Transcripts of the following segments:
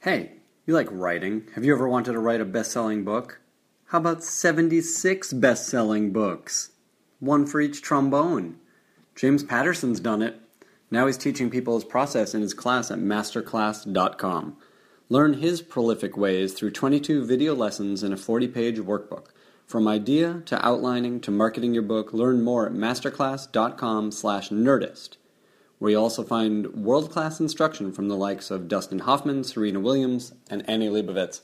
Hey, you like writing? Have you ever wanted to write a best selling book? How about 76 best selling books? One for each trombone. James Patterson's done it. Now he's teaching people his process in his class at masterclass.com. Learn his prolific ways through 22 video lessons and a 40 page workbook. From idea to outlining to marketing your book, learn more at masterclass.com slash nerdist, where you'll also find world-class instruction from the likes of Dustin Hoffman, Serena Williams, and Annie Leibovitz.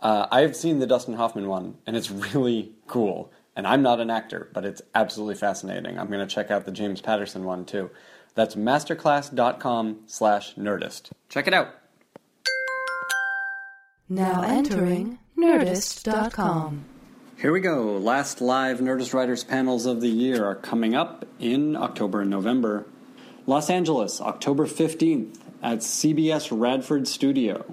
Uh, I've seen the Dustin Hoffman one, and it's really cool. And I'm not an actor, but it's absolutely fascinating. I'm going to check out the James Patterson one too. That's masterclass.com slash nerdist. Check it out. Now entering Nerdist.com. Here we go. Last live Nerdist Writers panels of the year are coming up in October and November. Los Angeles, October 15th at CBS Radford Studio.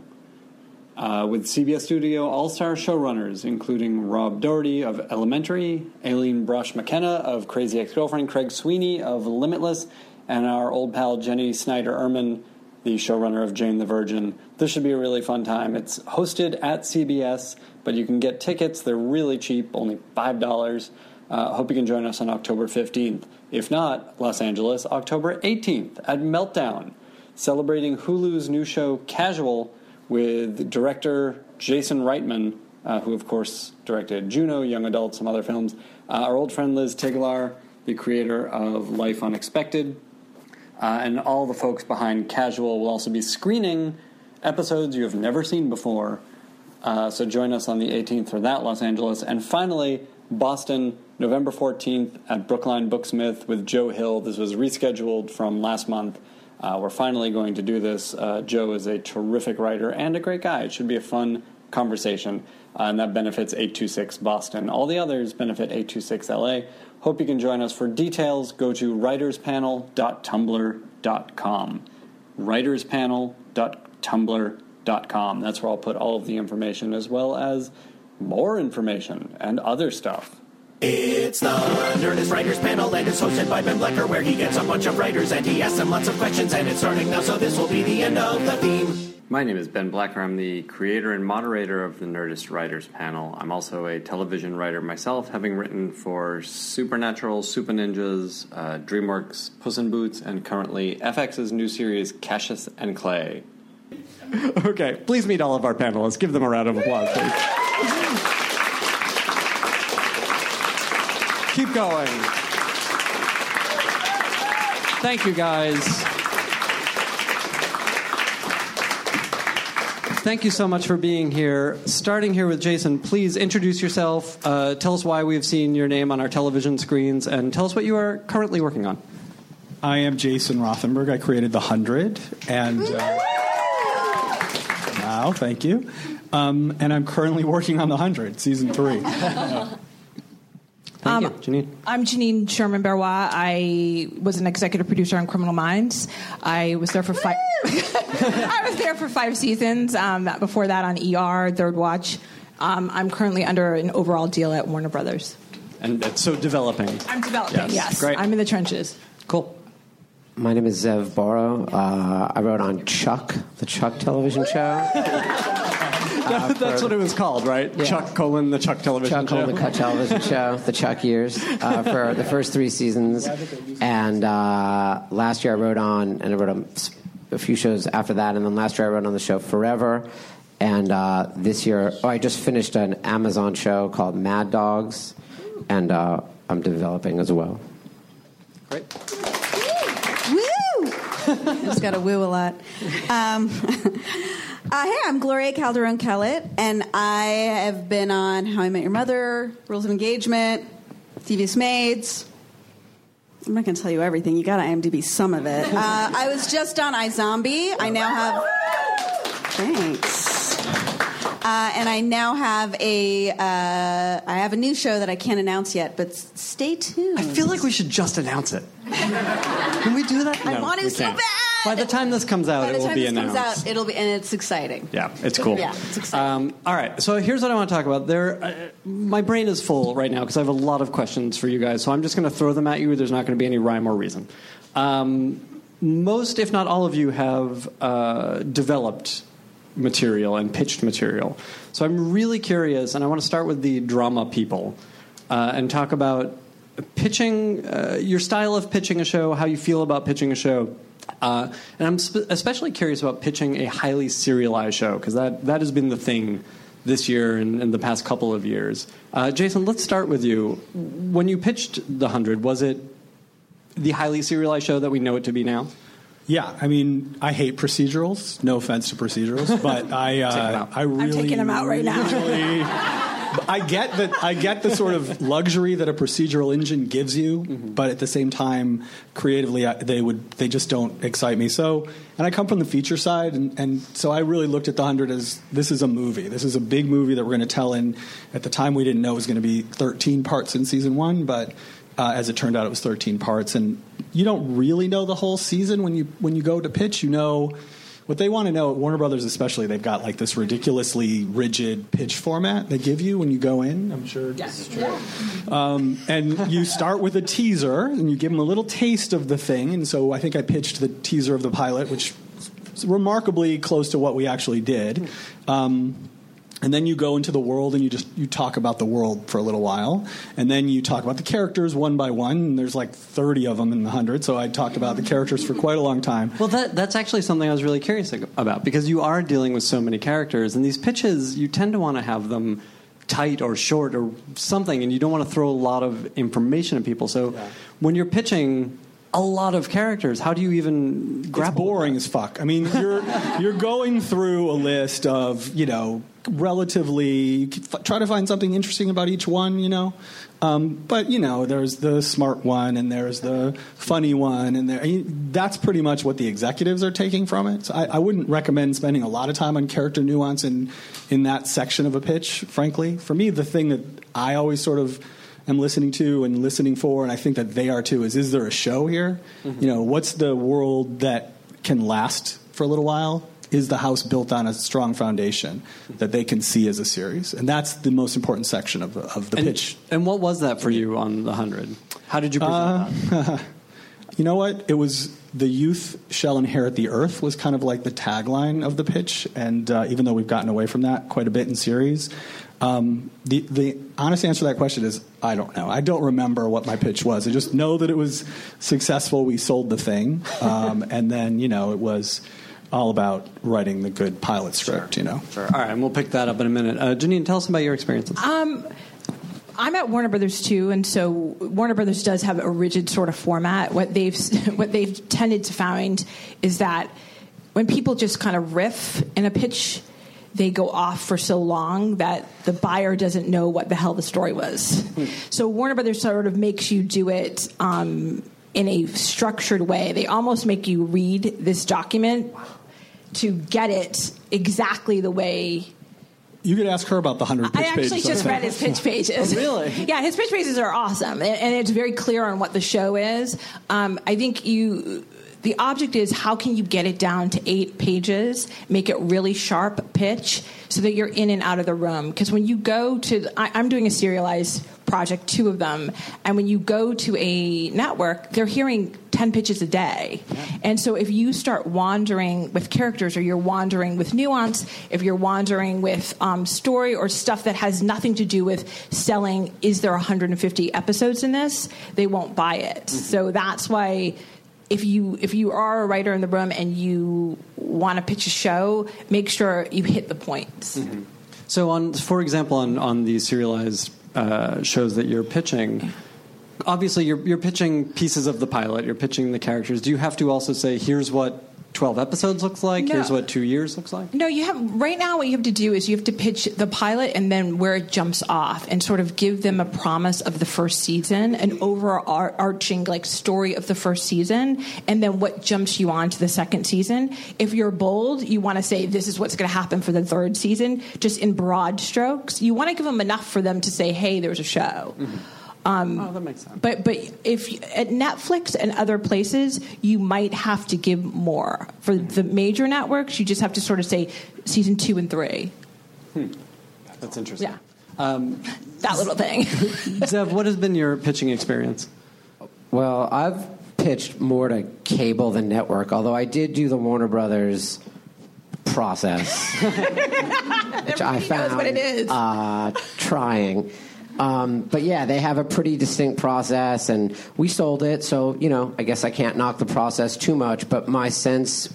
Uh, with CBS Studio all star showrunners, including Rob Doherty of Elementary, Aileen Brosh McKenna of Crazy Ex Girlfriend, Craig Sweeny of Limitless, and our old pal Jennie Snyder Urman, the showrunner of Jane the Virgin. This should be a really fun time. It's hosted at CBS, but you can get tickets. They're really cheap, only $5. Uh, hope you can join us on October 15th. If not, Los Angeles, October 18th at Meltdown, celebrating Hulu's new show Casual with director Jason Reitman, uh, who of course directed Juno, Young Adult, some other films. Uh, our old friend Liz Tigelaar, the creator of Life Unexpected, uh, and all the folks behind Casual will also be screening episodes you have never seen before. Uh, so join us on the 18th for that, Los Angeles. And finally, Boston, November 14th at Brookline Booksmith with Joe Hill. This was rescheduled from last month. Uh, we're finally going to do this. Uh, Joe is a terrific writer and a great guy. It should be a fun conversation, uh, and that benefits 826 Boston. All the others benefit 826 LA. Hope you can join us. For details, go to writerspanel.tumblr.com. Writerspanel.tumblr.com. That's where I'll put all of the information as well as more information and other stuff. It's the Nerdist Writers Panel, and it's hosted by Ben Blacker, where he gets a bunch of writers and he asks them lots of questions, and it's starting now, so this will be the end of the theme. My name is Ben Blacker. I'm the creator and moderator of the Nerdist Writers Panel. I'm also a television writer myself, having written for Supernatural, Supah Ninjas, uh, DreamWorks, Puss in Boots, and currently FX's new series Cassius and Clay. Okay, please meet all of our panelists. Give them a round of applause, please. Keep going. Thank you, guys. Thank you so much for being here. Starting here with Jason, please introduce yourself. Uh, tell us why we've seen your name on our television screens, and tell us what you are currently working on. I am Jason Rothenberg. I created The Hundred, and uh, wow, thank you. Um, and I'm currently working on The Hundred, season three. Thank Um, you, Janine. I'm Janine Sherman Barrois. I was an executive producer on Criminal Minds. I was there for five. I was there for five seasons. Um, before that, on ER, Third Watch. Um, I'm currently under an overall deal at Warner Brothers. And it's so developing. I'm developing. Yes. Yes, Great. I'm in the trenches. Cool. My name is Zev Borow. Uh, I wrote on Chuck, the Chuck television show. That- that's what it was called, right? Yeah. Chuck colon the Chuck television Chuck show. on the Cut television show, the Chuck years, uh, for the first three seasons. And uh, last year I wrote on, and I wrote on a few shows after that. And then last year I wrote on the show Forever. And uh, this year, oh, I just finished an Amazon show called Mad Dogs, and uh, I'm developing as well. Woo! Just got to woo a lot. Um, uh, hey, I'm Gloria Calderon Kellett, and I have been on How I Met Your Mother, Rules of Engagement, Devious Maids. I'm not going to tell you everything. You got to IMDb some of it. Uh, I was just on iZombie. I now have. Thanks. Uh, and I now have a uh, I have a new show that I can't announce yet, but s- stay tuned. I feel like we should just announce it. Can we do that? I No, want to we so can't. bad. By the time this comes out, By it the will time be this announced. comes out, it'll be and it's exciting. Yeah, it's cool. Yeah, it's exciting. Um, all right, so here's what I want to talk about. There, uh, my brain is full right now because I have a lot of questions for you guys. So I'm just going to throw them at you. There's not going to be any rhyme or reason. Um, most, if not all of you, have uh, developed material and pitched material. So I'm really curious, and I want to start with the drama people uh, and talk about pitching, uh, your style of pitching a show, how you feel about pitching a show. Uh, and I'm spe- especially curious about pitching a highly serialized show because that, that has been the thing this year and, and the past couple of years. Uh, Jason, let's start with you. When you pitched The 100, was it the highly serialized show that we know it to be now? Yeah, I mean, I hate procedurals. No offense to procedurals, but I, uh, I really, taking them out right now. really- I get that. I get the sort of luxury that a procedural engine gives you, but at the same time, creatively, I, they would they just don't excite me. So, and I come from the feature side, and, and so I really looked at the hundred as this is a movie. This is a big movie that we're going to tell in. At the time, we didn't know it was going to be 13 parts in season one, but uh, as it turned out, it was 13 parts, and you don't really know the whole season when you when you go to pitch. You know what they want to know. At Warner Brothers, especially, they've got like this ridiculously rigid pitch format they give you when you go in. I'm sure this is true. Um, and you start with a teaser, and you give them a little taste of the thing. And so I think I pitched the teaser of the pilot, which is remarkably close to what we actually did. Um, and then you go into the world and you just you talk about the world for a little while. And then you talk about the characters one by one. And there's like 30 of them in the 100 so i talked about the characters for quite a long time. Well, that, that's actually something I was really curious about. Because you are dealing with so many characters, and these pitches, you tend to want to have them tight or short or something, and you don't want to throw a lot of information at people. So when you're pitching a lot of characters, how do you even it's grapple? with boring as fuck. I mean, you're you're going through a list of you know relatively you could f- try to find something interesting about each one, you know. Um, but you know, there's the smart one and there's the funny one, and there, mean, that's pretty much what the executives are taking from it. So I, I wouldn't recommend spending a lot of time on character nuance in in that section of a pitch. Frankly, for me, the thing that I always sort of am listening to and listening for, and I think that they are too, is is there a show here? You know, what's the world that can last for a little while? Is the house built on a strong foundation that they can see as a series? And that's the most important section of the, of the And, pitch. and what was that for you on the 100? How did you present Uh, that? You know what? It was the youth shall inherit the earth was kind of like the tagline of the pitch, and uh, even though we've gotten away from that quite a bit in series, um, the the honest answer to that question is I don't know. I don't remember what my pitch was. I just know that it was successful. We sold the thing, um, and then you know it was all about writing the good pilot script. You know. Sure. All right, and we'll pick that up in a minute. Uh, Janine, tell us about your experiences. I'm at Warner Brothers too, and so Warner Brothers does have a rigid sort of format. What they've what they've tended to find is that when people just kind of riff in a pitch, they go off for so long that the buyer doesn't know what the hell the story was. So Warner Brothers sort of makes you do it. Um, in a structured way, they almost make you read this document to get it exactly the way You could ask her about the hundred pitch I actually pages. just read his pitch pages. really? yeah, his pitch pages are awesome, and, and it's very clear on what the show is. Um, I think you. The object is how can you get it down to eight pages, make it really sharp pitch, so that you're in and out of the room. Because when you go to, I, I'm doing a serialized project, two of them, and when you go to a network, they're hearing 10 pitches a day. And so if you start wandering with characters or you're wandering with nuance, if you're wandering with um, story or stuff that has nothing to do with selling, is there 150 episodes in this? They won't buy it. So that's why. If you if you are a writer in the room and you want to pitch a show, make sure you hit the points. So, on for example, on on these serialized uh, shows that you're pitching, obviously you're you're pitching pieces of the pilot. You're pitching the characters. Do you have to also say, here's what twelve episodes looks like? No. Here's what two years looks like? No, you have right now. What you have to do is you have to pitch the pilot and then where it jumps off, and sort of give them a promise of the first season, an overarching like story of the first season, and then what jumps you on to the second season. If you're bold, you want to say this is what's going to happen for the third season, just in broad strokes. You want to give them enough for them to say, "Hey, there's a show." Mm-hmm. Um, oh, that makes sense. But but if at Netflix and other places, you might have to give more. For the major networks, you just have to sort of say season two and three. Hmm. That's interesting. Yeah, um, that little thing. Zev, what has been your pitching experience? Well, I've pitched more to cable than network, although I did do the Warner Brothers process, which I He knows found what it is. Uh, trying. Um, but yeah, they have a pretty distinct process, and we sold it. So you know, I guess I can't knock the process too much. But my sense,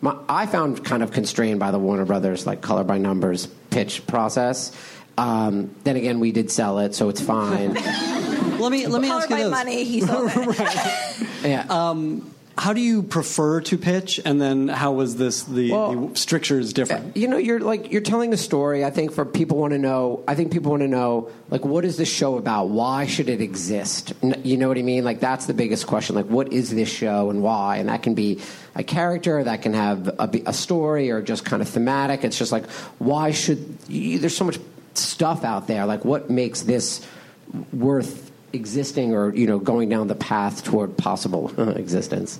my, I found kind of constrained by the Warner Brothers like color by numbers pitch process. Um, then again, we did sell it, so it's fine. Let me let me Powered ask you by this. money, he sold it. yeah. How do you prefer to pitch, and then how was this the, Well, the strictures different? you know you're like you're telling a story i think for people want to know i think people want to know like what is this show about? Why should it exist? You know what i mean? Like that's the biggest question like what is this show and why? And that can be a character that can have a, a story or just kind of thematic. It's just like why should you, there's so much stuff out there. Like what makes this worth existing or you know going down the path toward possible existence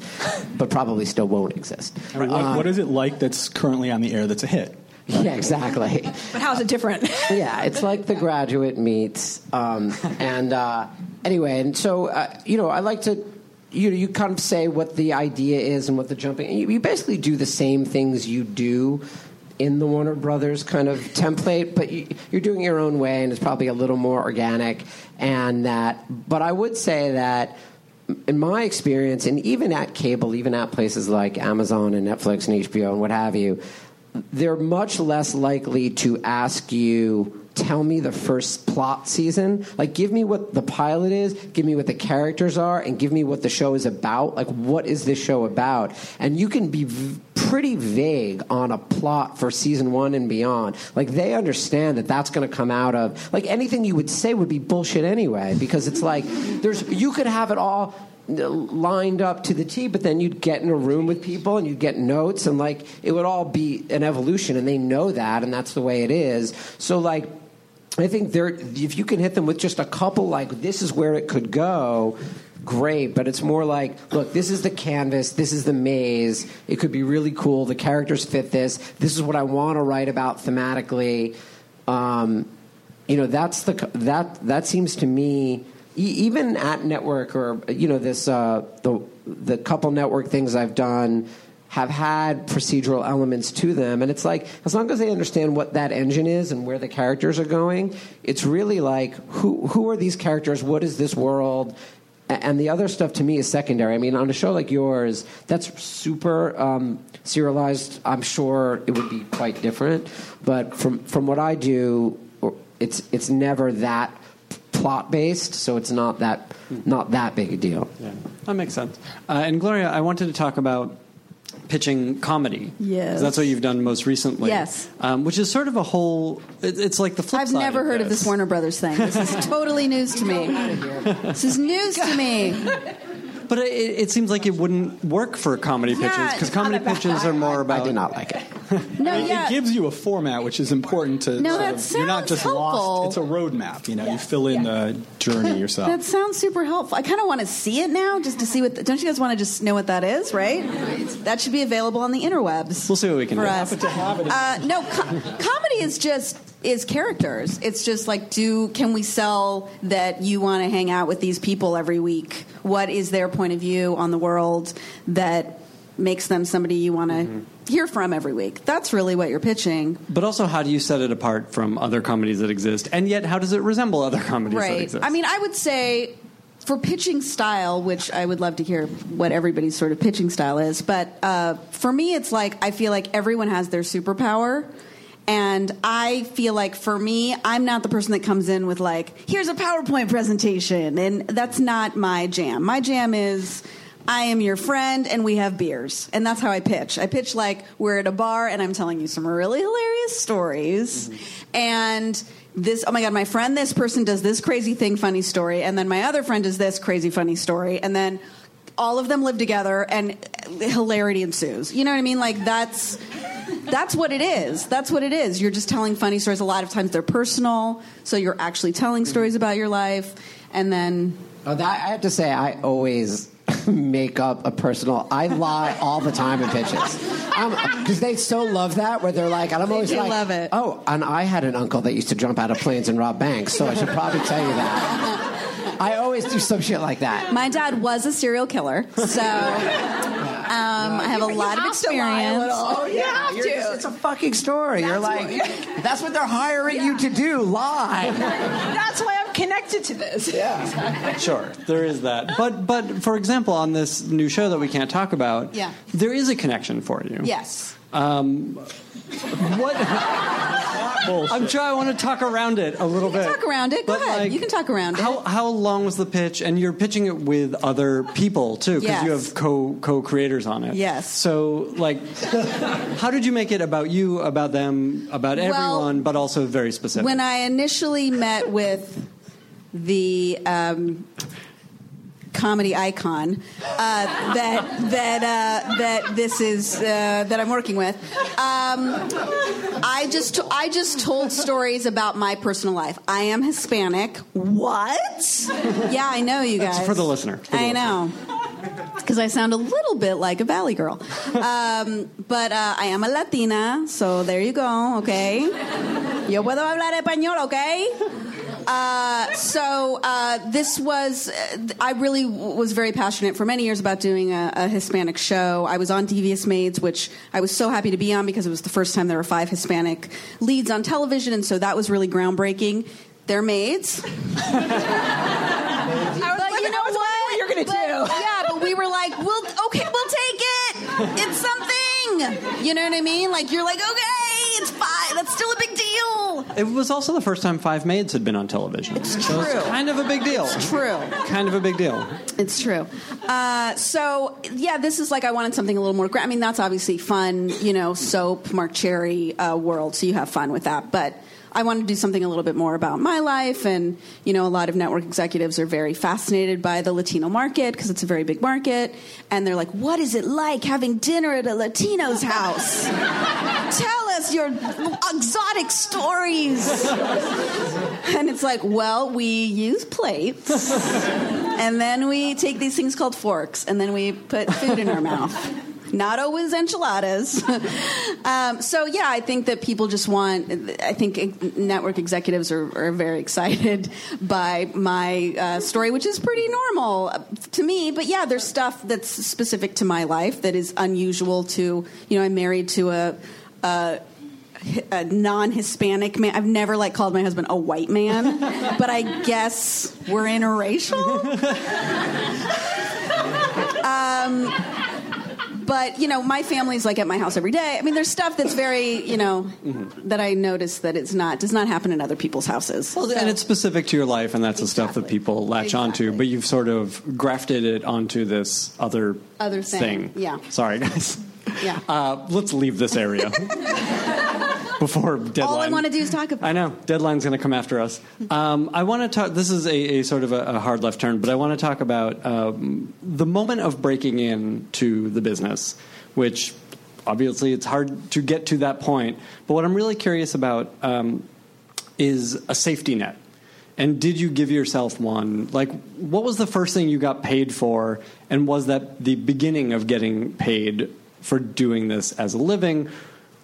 but probably still won't exist I mean, what, what is it like that's currently on the air that's a hit? yeah exactly But how's it different? yeah, it's like The Graduate meets, um, and uh, anyway, and so uh, you know, I like to. You know, you kind of say what the idea is and what the jumping. You, you basically do the same things you do in the Warner Brothers kind of template, but you, you're doing your own way, and it's probably a little more organic. And that, but I would say that in my experience, and even at cable, even at places like Amazon and Netflix and HBO and what have you, they're much less likely to ask you tell me the first plot season. Like give me what the pilot is give me what the characters are and give me what the show is about. Like what is this show about? And you can be v- pretty vague on a plot for season one and beyond. Like they understand that that's going to come out of like anything you would say would be bullshit anyway because it's like there's you could have it all lined up to the T, but then you'd get in a room with people and you'd get notes, and like it would all be an evolution, and they know that, and that's the way it is. So, like, I think there, if you can hit them with just a couple, like this is where it could go. Great, but it's more like, look, this is the canvas, this is the maze. It could be really cool. The characters fit this. This is what I want to write about thematically. Um, you know, that's the that that seems to me even at network or you know this uh, the the couple network things I've done have had procedural elements to them. And it's like as long as they understand what that engine is and where the characters are going it's really like who who are these characters? What is this world? And the other stuff to me is secondary. I mean on a show like yours that's super um, serialized. I'm sure it would be quite different. But from from what i do it's it's never that plot based, so it's not that not that big a deal. Yeah, that makes sense. Uh, and Gloria, I wanted to talk about pitching comedy. Yes, that's what you've done most recently. Yes. um, which is sort of a whole. It, it's like the flip I've side never heard of this Warner Brothers thing. This is totally news to me. This is news to me. But it, it seems like it wouldn't work for comedy Yeah, pitches because comedy about- pitches are more about. I did not like it. No, It- yeah. It gives you a format, which is important to. No, sort that of- You're not sounds just helpful. lost. It's a roadmap. You know, you fill in the journey yourself. That sounds super helpful. I kind of want to see it now, just to see what. The, don't you guys want to just know what that is, right? That should be available on the interwebs. We'll see what we can for do. us. to have it. Uh, no, co- comedy is just is characters. It's just like, do can we sell that you want to hang out with these people every week? What is their point of view on the world that makes them somebody you want to Mm-hmm. hear from every week? That's really what you're pitching. But also, how do you set it apart from other comedies that exist? And yet, how does it resemble other comedies that right. exist? I mean, I would say for pitching style, which I would love to hear what everybody's sort of pitching style is, but uh, for me, it's like I feel like everyone has their superpower. And I feel like for me, I'm not the person that comes in with like, here's a PowerPoint presentation. And that's not my jam. My jam is I am your friend and we have beers. And that's how I pitch. I pitch like we're at a bar and I'm telling you some really hilarious stories. Mm-hmm. And this, oh my God, my friend, this person does this crazy thing, funny story. And then my other friend does this crazy, funny story. And then all of them live together and hilarity ensues. You know what I mean? Like that's that's what it is. That's what it is. You're just telling funny stories. A lot of times they're personal, so you're actually telling mm-hmm. stories about your life, and then Oh, that, I have to say, I always make up a personal. I lie all the time in pitches because they so love that. Where they're like, and I'm always like, love it. Oh, and I had an uncle that used to jump out of planes and rob banks, so I should probably tell you that. I always do some shit like that. my dad was a serial killer, so Um, I have a lot of experience. Oh You have to. it's a fucking story. You're like, that's what they're hiring you to do. Lie. That's why I'm connected to this. Yeah. Sure, there is that. But but for example, on this new show that we can't talk about, Yeah. there is a connection for you. Yes. What? I'm trying. I want to talk around it a little You can bit. talk around it. Go But, ahead. like, you can talk around How it. how long was the pitch? And you're pitching it with other people too, because you have co co creators on it. Yes. So like, how did you make it about you, about them, about Well, everyone, but also very specific? When I initially met with the um, comedy icon uh, that that uh, that this is uh, that I'm working with, um, I just I just told stories about my personal life. I am Hispanic. What? Yeah, I know you guys. That's for the listener. For the I listener. know. Because I sound a little bit like a Valley girl. Um, but uh, I am a Latina, so there you go, okay? Yo puedo hablar español, okay? Uh, so uh, this was, uh, I really w- was very passionate for many years about doing a, a Hispanic show. I was on Devious Maids, which I was so happy to be on because it was the first time there were five Hispanic leads on television, and so that was really groundbreaking. They're maids. I was, But wondering- you know I was wondering what you're gonna But- do. Yeah, but we were like, "We'll okay, we'll take it. It's something." You know what I mean? Like you're like, "Okay, it's fine. That's still a big deal." It was also the first time Five Maids had been on television. It's So true. it's kind of a big deal. It's True. Kind of a big deal. It's true. Uh, so yeah, this is like I wanted something a little more. Gra- I mean, that's obviously fun. You know, soap, Marc Cherry uh, world. So you have fun with that, but. I wanted to do something a little bit more about my life, and you know, a lot of network executives are very fascinated by the Latino market because it's a very big market, and they're like, "What is it like having dinner at a Latino's house? Tell us your exotic stories." And it's like, well, we use plates, and then we take these things called forks, and then we put food in our mouth. Not always enchiladas. um, so yeah, I think that people just want. I think network executives are, are very excited by my uh, story, which is pretty normal uh, to me. But yeah, there's stuff that's specific to my life that is unusual to. You know, I'm married to a. a a non-Hispanic man. I've never like called my husband a white man, but I guess we're interracial. um, but you know, my family's like at my house every day. I mean, there's stuff that's very you know that I notice that it's not does not happen in other people's houses. Well, So- and it's specific to your life, and that's the stuff that people latch onto. But you've sort of grafted it onto this other Other thing, yeah. Sorry, guys. Yeah. Uh, let's leave this area before deadline. all I want to do is talk about. I know deadline's going to come after us. Um, I want to talk. This is a, a sort of a, a hard left turn, but I want to talk about um, the moment of breaking in to the business, which obviously it's hard to get to that point. But what I'm really curious about um, is a safety net. And did you give yourself one? Like, what was the first thing you got paid for? And was that the beginning of getting paid for doing this as a living?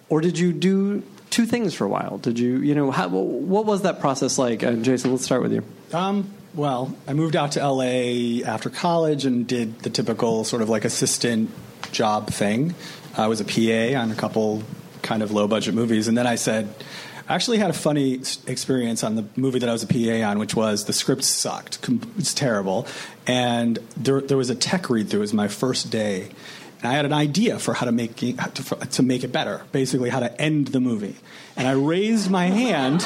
Or did you do two things for a while? Did you, you know, how, what was that process like? Uh, Jason, let's start with you. Um, well, I moved out to LA after college and did the typical sort of like assistant job thing. I was a PA on a couple kind of low budget movies, and then I said, I actually had a funny experience on the movie that I was a PA on, which was the script sucked. It's terrible, and there, there was a tech read through. It was my first day. And I had an idea for how to make to, to make it better, basically how to end the movie. And I raised my hand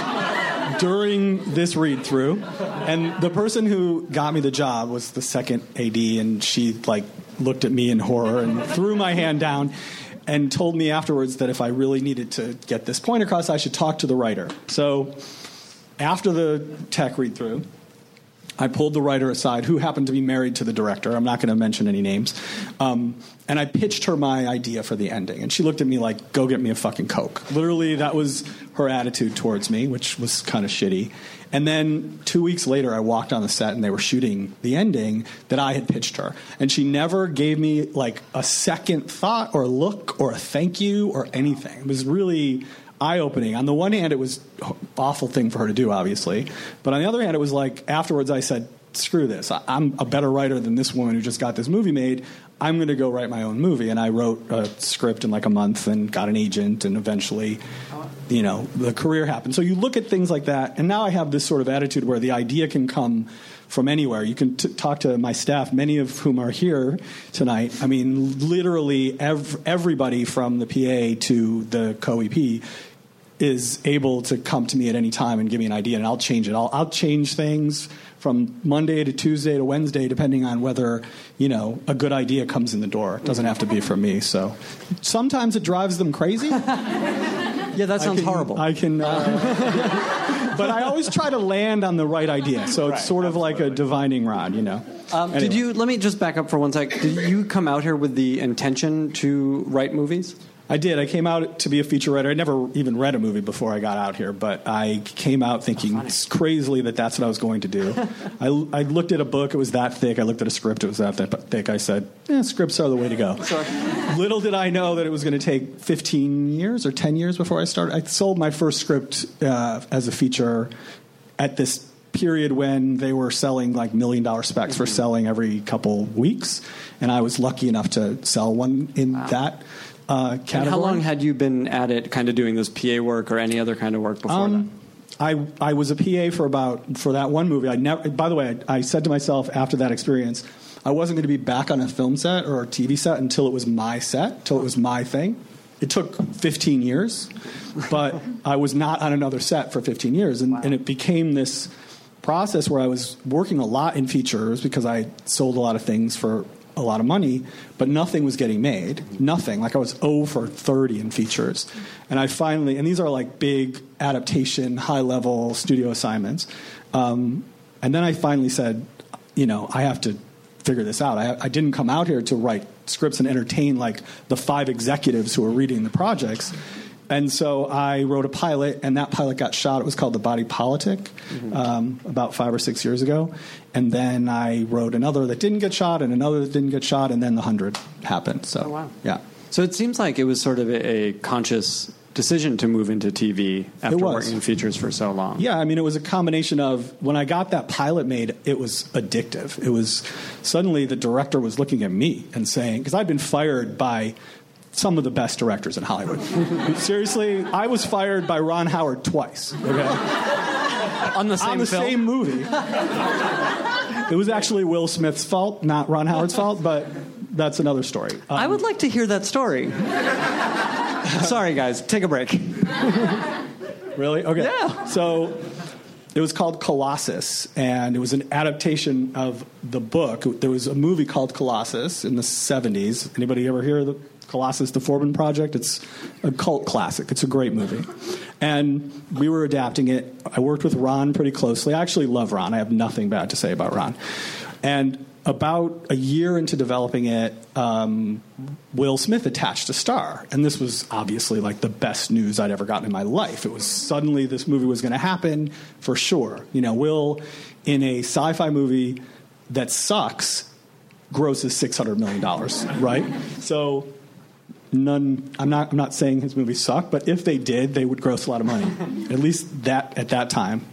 during this read through, and the person who got me the job was the second AD, and she like looked at me in horror and threw my hand down, and told me afterwards that if I really needed to get this point across, I should talk to the writer. So after the tech read through, I pulled the writer aside, who happened to be married to the director. I'm not going to mention any names. Um, and I pitched her my idea for the ending. And she looked at me like, go get me a fucking Coke. Literally, that was her attitude towards me, which was kind of shitty. And then two weeks later, I walked on the set and they were shooting the ending that I had pitched her. And she never gave me like a second thought or look or a thank you or anything. It was really eye opening. On the one hand, it was awful thing for her to do, obviously, but on the other hand, it was like afterwards I said, "Screw this! I- I'm a better writer than this woman who just got this movie made. I'm going to go write my own movie. And I wrote a script in like a month and got an agent, and eventually, you know, the career happened. So you look at things like that, and now I have this sort of attitude where the idea can come from anywhere. You can t- talk to my staff, many of whom are here tonight. I mean, literally ev- everybody from the PA to the co EP is able to come to me at any time and give me an idea, and I'll change it. I'll, I'll change things from Monday to Tuesday to Wednesday, depending on whether you know a good idea comes in the door. It doesn't have to be from me. So sometimes it drives them crazy. Yeah, that sounds I can, horrible. I can, uh, but I always try to land on the right idea. So it's sort of like a divining rod, you know. Um, Did you? Let me just back up for one sec. Did you come out here with the intention to write movies? I did. I came out to be a feature writer. I never even read a movie before I got out here, but I came out thinking crazily that that's what I was going to do. I, I looked at a book; it was that thick. I looked at a script; it was that thick. I said, eh, "Scripts are the way to go." Little did I know that it was going to take 15 years or 10 years before I started. I sold my first script uh, as a feature at this period when they were selling like million dollar specs for selling every couple weeks, and I was lucky enough to sell one in that uh, category. And how long had you been at it, kind of doing this PA work or any other kind of work before Um, I I was a PA for about for that one movie. I never. By the way, I, I said to myself after that experience, I wasn't going to be back on a film set or a TV set until it was my set, until it was my thing. It took 15 years, but I was not on another set for 15 years, and, and it became this process where I was working a lot in features because I sold a lot of things for a lot of money, but nothing was getting made. Nothing. Like I was 0 for 30 in features. And I finally, and these are like big adaptation, high level studio assignments. Um, and then I finally said, you know, I have to figure this out. I, I didn't come out here to write scripts and entertain like the five executives who are reading the projects. And so I wrote a pilot, and that pilot got shot. It was called The Body Politic um, about five or six years ago. And then I wrote another that didn't get shot, and another that didn't get shot, and then The Hundred happened. So, wow. yeah. So it seems like it was sort of a, a conscious decision to move into TV after working in features for so long. Yeah, I mean, it was a combination of when I got that pilot made, it was addictive. It was suddenly the director was looking at me and saying, because I'd been fired by some of the best directors in Hollywood. Seriously, I was fired by Ron Howard twice. Okay, On the same on the film? same movie. it was actually Will Smith's fault, not Ron Howard's fault, but that's another story. Uh, I would like to hear that story. Sorry, guys. Take a break. Really? Okay. Yeah. So it was called Colossus, and it was an adaptation of the book. There was a movie called Colossus in the 70s. Anybody ever hear of the Colossus, the Forbin Project? It's a cult classic. It's a great movie. And we were adapting it. I worked with Ron pretty closely. I actually love Ron. I have nothing bad to say about Ron. And about a year into developing it, um, Will Smith attached a star. And this was obviously like the best news I'd ever gotten in my life. It was suddenly this movie was going to happen for sure. You know, Will, in a sci fi movie that sucks, grosses $600 million, right? So none I'm not I'm not saying his movies suck, but if they did, they would gross a lot of money. at least that at that time.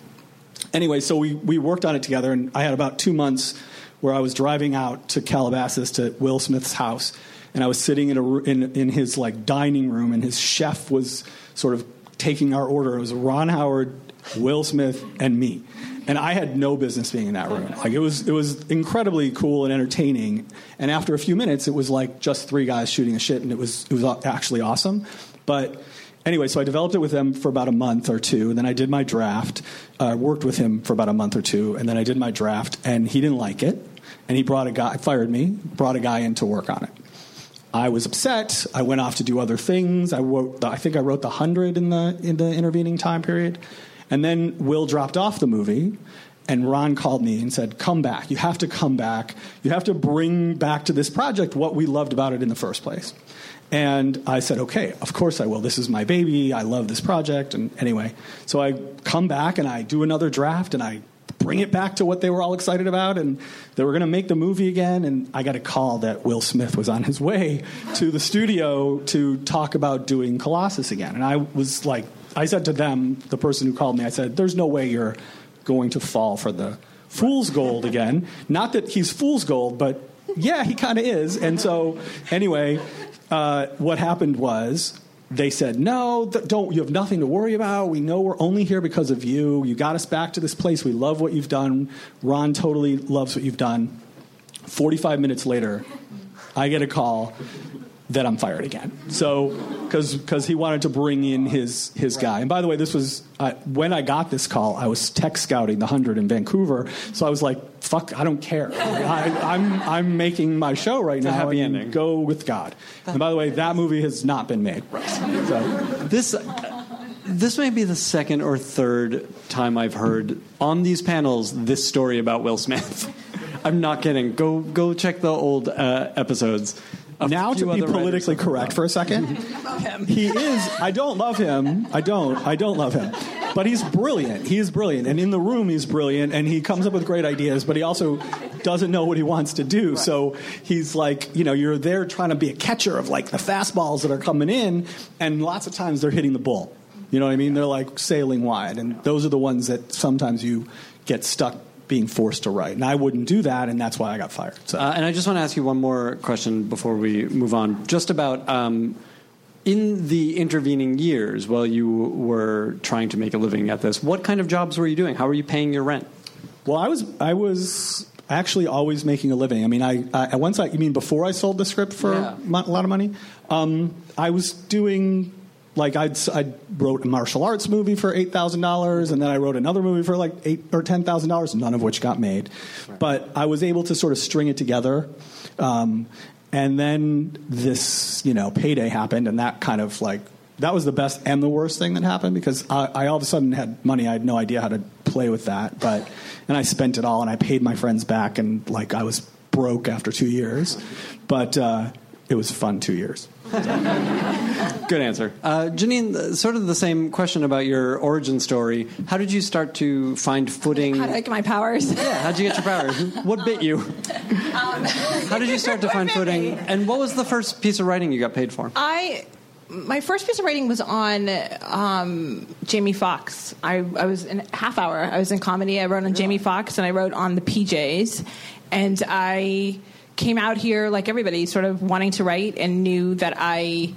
Anyway, so we, we worked on it together and I had about two months where I was driving out to Calabasas to Will Smith's house and I was sitting in a in in his like dining room and his chef was sort of taking our order. It was Ron Howard, Will Smith, and me. And I had no business being in that room. Like it was, it was incredibly cool and entertaining. And after a few minutes, it was like just three guys shooting a shit, and it was, it was actually awesome. But anyway, so I developed it with him for about a month or two, and then I did my draft. I uh, worked with him for about a month or two, and then I did my draft, and he didn't like it, and he brought a guy, fired me, brought a guy in to work on it. I was upset. I went off to do other things. I wrote, the, I think I wrote the hundred in the in the intervening time period, and then Will dropped off the movie, and Ron called me and said, "Come back. You have to come back. You have to bring back to this project what we loved about it in the first place." And I said, "Okay, of course I will. This is my baby. I love this project." And anyway, so I come back and I do another draft and I bring it back to what they were all excited about and they were going to make the movie again and i got a call that will smith was on his way to the studio to talk about doing colossus again and i was like i said to them the person who called me i said there's no way you're going to fall for the fool's gold again not that he's fool's gold but yeah, he kind of is. And so, anyway, uh, what happened was they said, no, don't. You have nothing to worry about. We know we're only here because of you. You got us back to this place. We love what you've done. Ron totally loves what you've done. 45 minutes later, I get a call that I'm fired again. So, because he wanted to bring in his his guy. And by the way, this was uh, when I got this call. I was tech scouting the hundred in Vancouver, so I was like, "Fuck, I don't care. I, I'm I'm making my show right now. happy and ending. Go with God." And by the way, that movie has not been made. So, This this may be the second or third time I've heard on these panels this story about Will Smith. I'm not kidding. Go go check the old uh, episodes. Now to be politically correct for a second, he is. I don't love him. I don't. I don't love him. But he's brilliant. He is brilliant, and in the room he's brilliant, and he comes up with great ideas. But he also doesn't know what he wants to do. So he's like, you know, you're there trying to be a catcher of like the fastballs that are coming in, and lots of times they're hitting the bull. You know what I mean? They're like sailing wide, and those are the ones that sometimes you get stuck being forced to write. And I wouldn't do that, and that's why I got fired. So. Uh, and I just want to ask you one more question before we move on, just about um, in the intervening years while you were trying to make a living at this. What kind of jobs were you doing? How were you paying your rent? Well, I was I was actually always making a living. I mean, I, I once I you mean before I sold the script for Yeah. a lot of money, um, I was doing like I'd, I wrote a martial arts movie for eight thousand dollars, and then I wrote another movie for like eight or ten thousand dollars, none of which got made. But I was able to sort of string it together. Um, and then this, you know, payday happened, and that kind of like that was the best and the worst thing that happened because I, I all of a sudden had money. I had no idea how to play with that, but and I spent it all, and I paid my friends back, and like I was broke after two years, but uh, it was fun two years. Good answer. Uh, Janine, uh, sort of the same question about your origin story. How did you start to find footing? How did I get my powers? yeah, how'd you get your powers? What bit you? How did you start to find footing? And what was the first piece of writing you got paid for? I my first piece of writing was on um, Jamie Foxx. I, I was in half hour. I was in comedy. I wrote on Jamie Foxx and I wrote on the PJs. And I came out here like everybody, sort of wanting to write and knew that I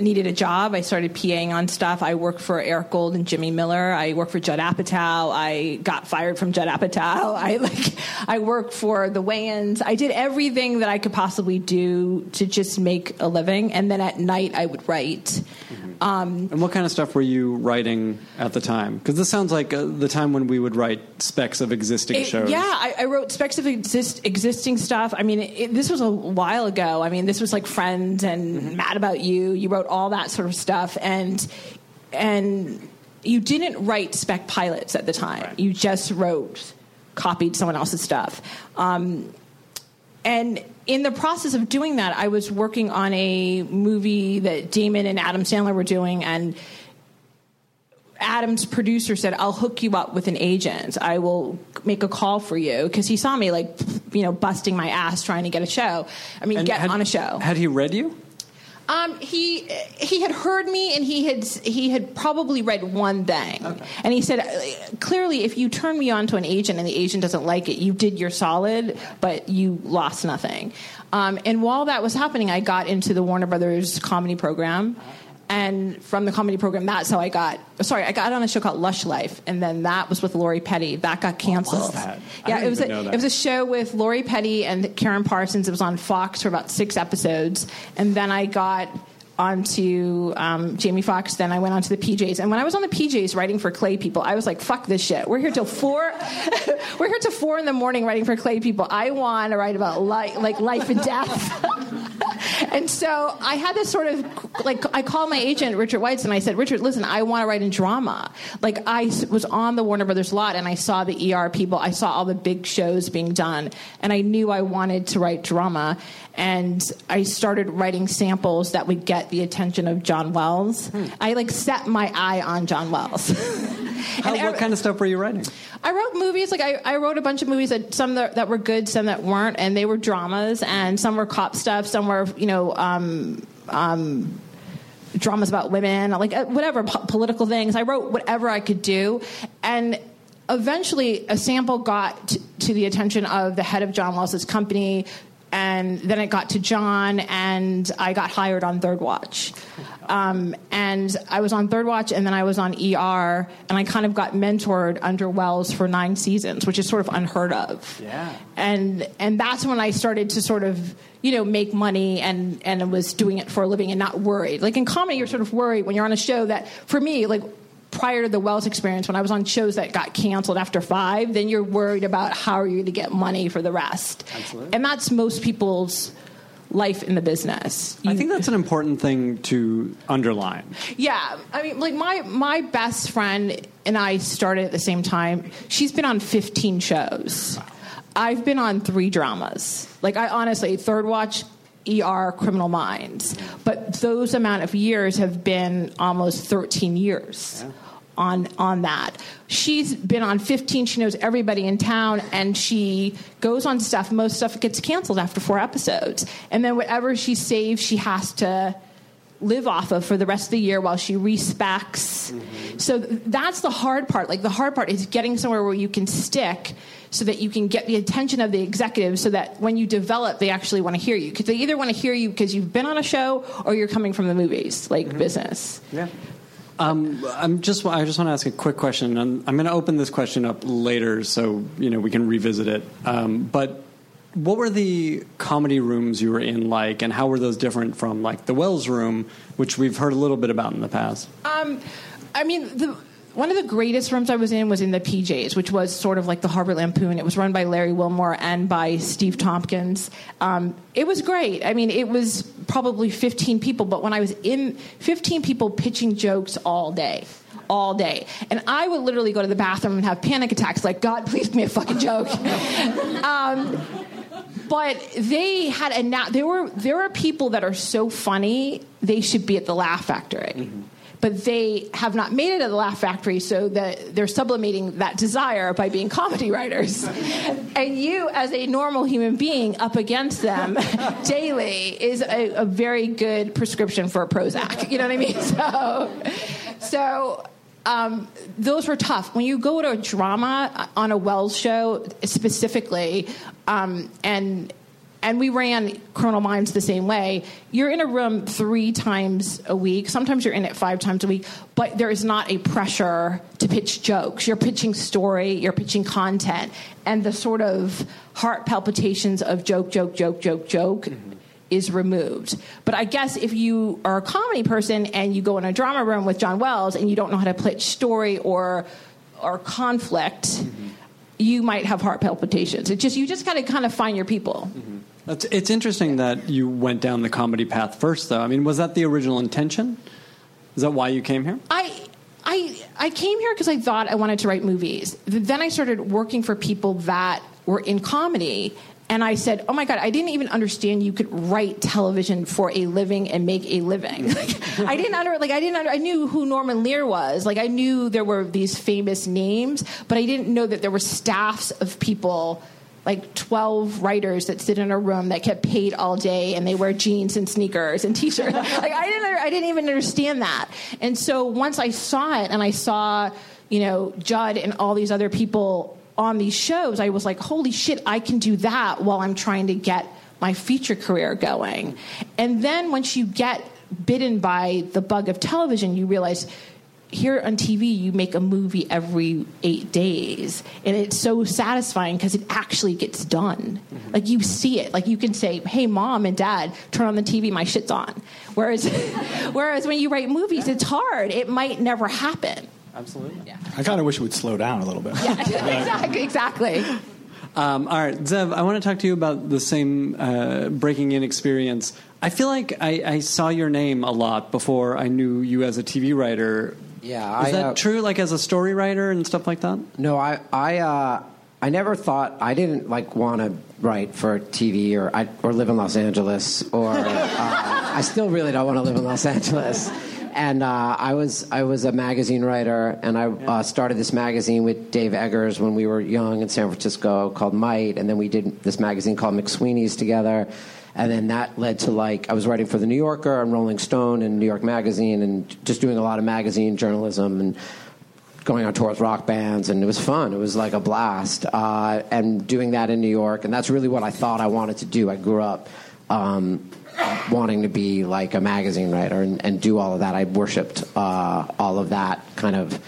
needed a job. I started PAing on stuff. I worked for Eric Gold and Jimmy Miller. I worked for Judd Apatow. I got fired from Judd Apatow. I like I worked for the Wayans. I did everything that I could possibly do to just make a living. And then at night I would write. Um, And what kind of stuff were you writing at the time? Because this sounds like uh, the time when we would write specs of existing It- shows. Yeah, I, I wrote specs of exist, existing stuff. I mean, it, this was a while ago. I mean, this was like Friends and Mm-hmm. Mad About You. You wrote all that sort of stuff, and and you didn't write spec pilots at the time. You just wrote, copied someone else's stuff. Um, and in the process of doing that, I was working on a movie that Damon and Adam Sandler were doing, and Adam's producer said, "I'll hook you up with an agent. I will make a call for you because he saw me like, you know, busting my ass trying to get a show. I mean, And get had- on a show. Had he read you? Um, he he had heard me and he had he had probably read one thing, and he said clearly, if you turn me on to an agent and the agent doesn't like it, you did your solid, but you lost nothing. Um, and while that was happening, I got into the Warner Brothers comedy program. And from the comedy program, that's how I got. Sorry, I got on a show called Lush Life, and then that was with Lori Petty. That got canceled. that? Yeah, it was. A, it was a show with Lori Petty and Karen Parsons. It was on Fox for about six episodes, and then I got onto um, Jamie Foxx. Then I went onto the PJs, and when I was on the PJs writing for Clay People, I was like, "Fuck this shit. We're here till four. We're here till four in the morning writing for Clay People. I want to write about li- like life and death." And so I had this sort of like I called my agent Richard Weitz and I said, Richard, listen, I want to write in drama. Like I was on the Warner Brothers lot and I saw the ER people, I saw all the big shows being done, and I knew I wanted to write drama. And I started writing samples that would get the attention of John Wells. I like set my eye on John Wells. How, And what kind of stuff were you writing? I wrote movies. Like I, I wrote a bunch of movies that some that, that were good, some that weren't, and they were dramas, and some were cop stuff, some were you know um, um, dramas about women, like uh, whatever po- political things. I wrote whatever I could do, and eventually a sample got t- to the attention of the head of John Wells's company. And then it got to John, and I got hired on Third Watch. Um, and I was on Third Watch, and then I was on ER, and I kind of got mentored under Wells for nine seasons, which is sort of unheard of. Yeah. And and that's when I started to sort of you know make money and and was doing it for a living and not worried. Like in comedy, you're sort of worried when you're on a show that for me like. Prior to the Wells experience, when I was on shows that got canceled after five, then you're worried about how are you going to get money for the rest. Absolutely. And that's most people's life in the business. I think that's an important thing to underline. Yeah, I mean, like my my best friend and I started at the same time. She's been on 15 shows. I've been on three dramas. Like I honestly, Third Watch, ER, Criminal Minds. But those amount of years have been almost 13 years. On, on that. She's been on 15. She knows everybody in town, and she goes on stuff. Most stuff gets canceled after four episodes. And then whatever she saves, she has to live off of for the rest of the year while she respecs. Mm-hmm. So that's the hard part. Like the hard part is getting somewhere where you can stick so that you can get the attention of the executives so that when you develop they actually want to hear you because they either want to hear you because you've been on a show or you're coming from the movies like mm-hmm. business. Yeah. Um, I'm just. I just want to ask a quick question, and I'm going to open this question up later, so you know we can revisit it. Um, but what were the comedy rooms you were in like, and how were those different from like the Wells Room, which we've heard a little bit about in the past? Um, I mean, the, one of the greatest rooms I was in was in the PJs, which was sort of like the Harvard Lampoon. It was run by Larry Wilmore and by Steve Tompkins. Um, it was great. I mean, it was probably 15 people, but when I was in, 15 people pitching jokes all day. All day. And I would literally go to the bathroom and have panic attacks like, God, please give me a fucking joke. um, but they had a na- there were there are people that are so funny they should be at the Laugh Factory. But they have not made it at the Laugh Factory, so that they're sublimating that desire by being comedy writers. and you, as a normal human being, up against them daily is a, a very good prescription for a Prozac. You know what I mean? So, so um, those were tough. When you go to a drama on a Wells show specifically, um, and and we ran Criminal Minds the same way. You're in a room three times a week. Sometimes you're in it five times a week, but there is not a pressure to pitch jokes. You're pitching story, you're pitching content, and the sort of heart palpitations of joke, joke, joke, joke, joke mm-hmm. is removed. But I guess if you are a comedy person and you go in a drama room with John Wells and you don't know how to pitch story or or conflict, mm-hmm. you might have heart palpitations. It just you just got to kind of find your people. Mm-hmm. It's, it's interesting that you went down the comedy path first, though. I mean, was that the original intention? Is that why you came here? I I I came here because I thought I wanted to write movies. Then I started working for people that were in comedy. And I said, "Oh my God! I didn't even understand you could write television for a living and make a living. Like, I didn't under like I didn't under, I knew who Norman Lear was. Like I knew there were these famous names, but I didn't know that there were staffs of people, like twelve writers that sit in a room that get paid all day and they wear jeans and sneakers and t-shirts. like I didn't I didn't even understand that. And so once I saw it and I saw, you know, Judd and all these other people on these shows, I was like, holy shit, I can do that while I'm trying to get my feature career going. And then once you get bitten by the bug of television, you realize here on TV, you make a movie every eight days, and it's so satisfying because it actually gets done. Like you see it, like you can say, "Hey, mom and dad, turn on the TV, my shit's on." Whereas, whereas when you write movies, it's hard. It might never happen. Absolutely. Yeah. I kind of wish it would slow down a little bit. Yeah, exactly. Exactly. Um, all right, Zev, I want to talk to you about the same uh, breaking in experience. I feel like I, I saw your name a lot before I knew you as a TV writer. Yeah, Is I, that uh, true? Like as a story writer and stuff like that? No, I I uh, I never thought I didn't like want to write for TV or I, or live in Los Angeles or uh, I still really don't want to live in Los Angeles. And uh, I was I was a magazine writer, and I uh, started this magazine with Dave Eggers when we were young in San Francisco called Might, and then we did this magazine called McSweeney's together. And then that led to like I was writing for the New Yorker and Rolling Stone and New York Magazine, and just doing a lot of magazine journalism and going on tour with rock bands, and it was fun. It was like a blast, uh, and doing that in New York, and that's really what I thought I wanted to do. I grew up. Um, wanting to be like a magazine writer and, and do all of that. I worshipped uh, all of that kind of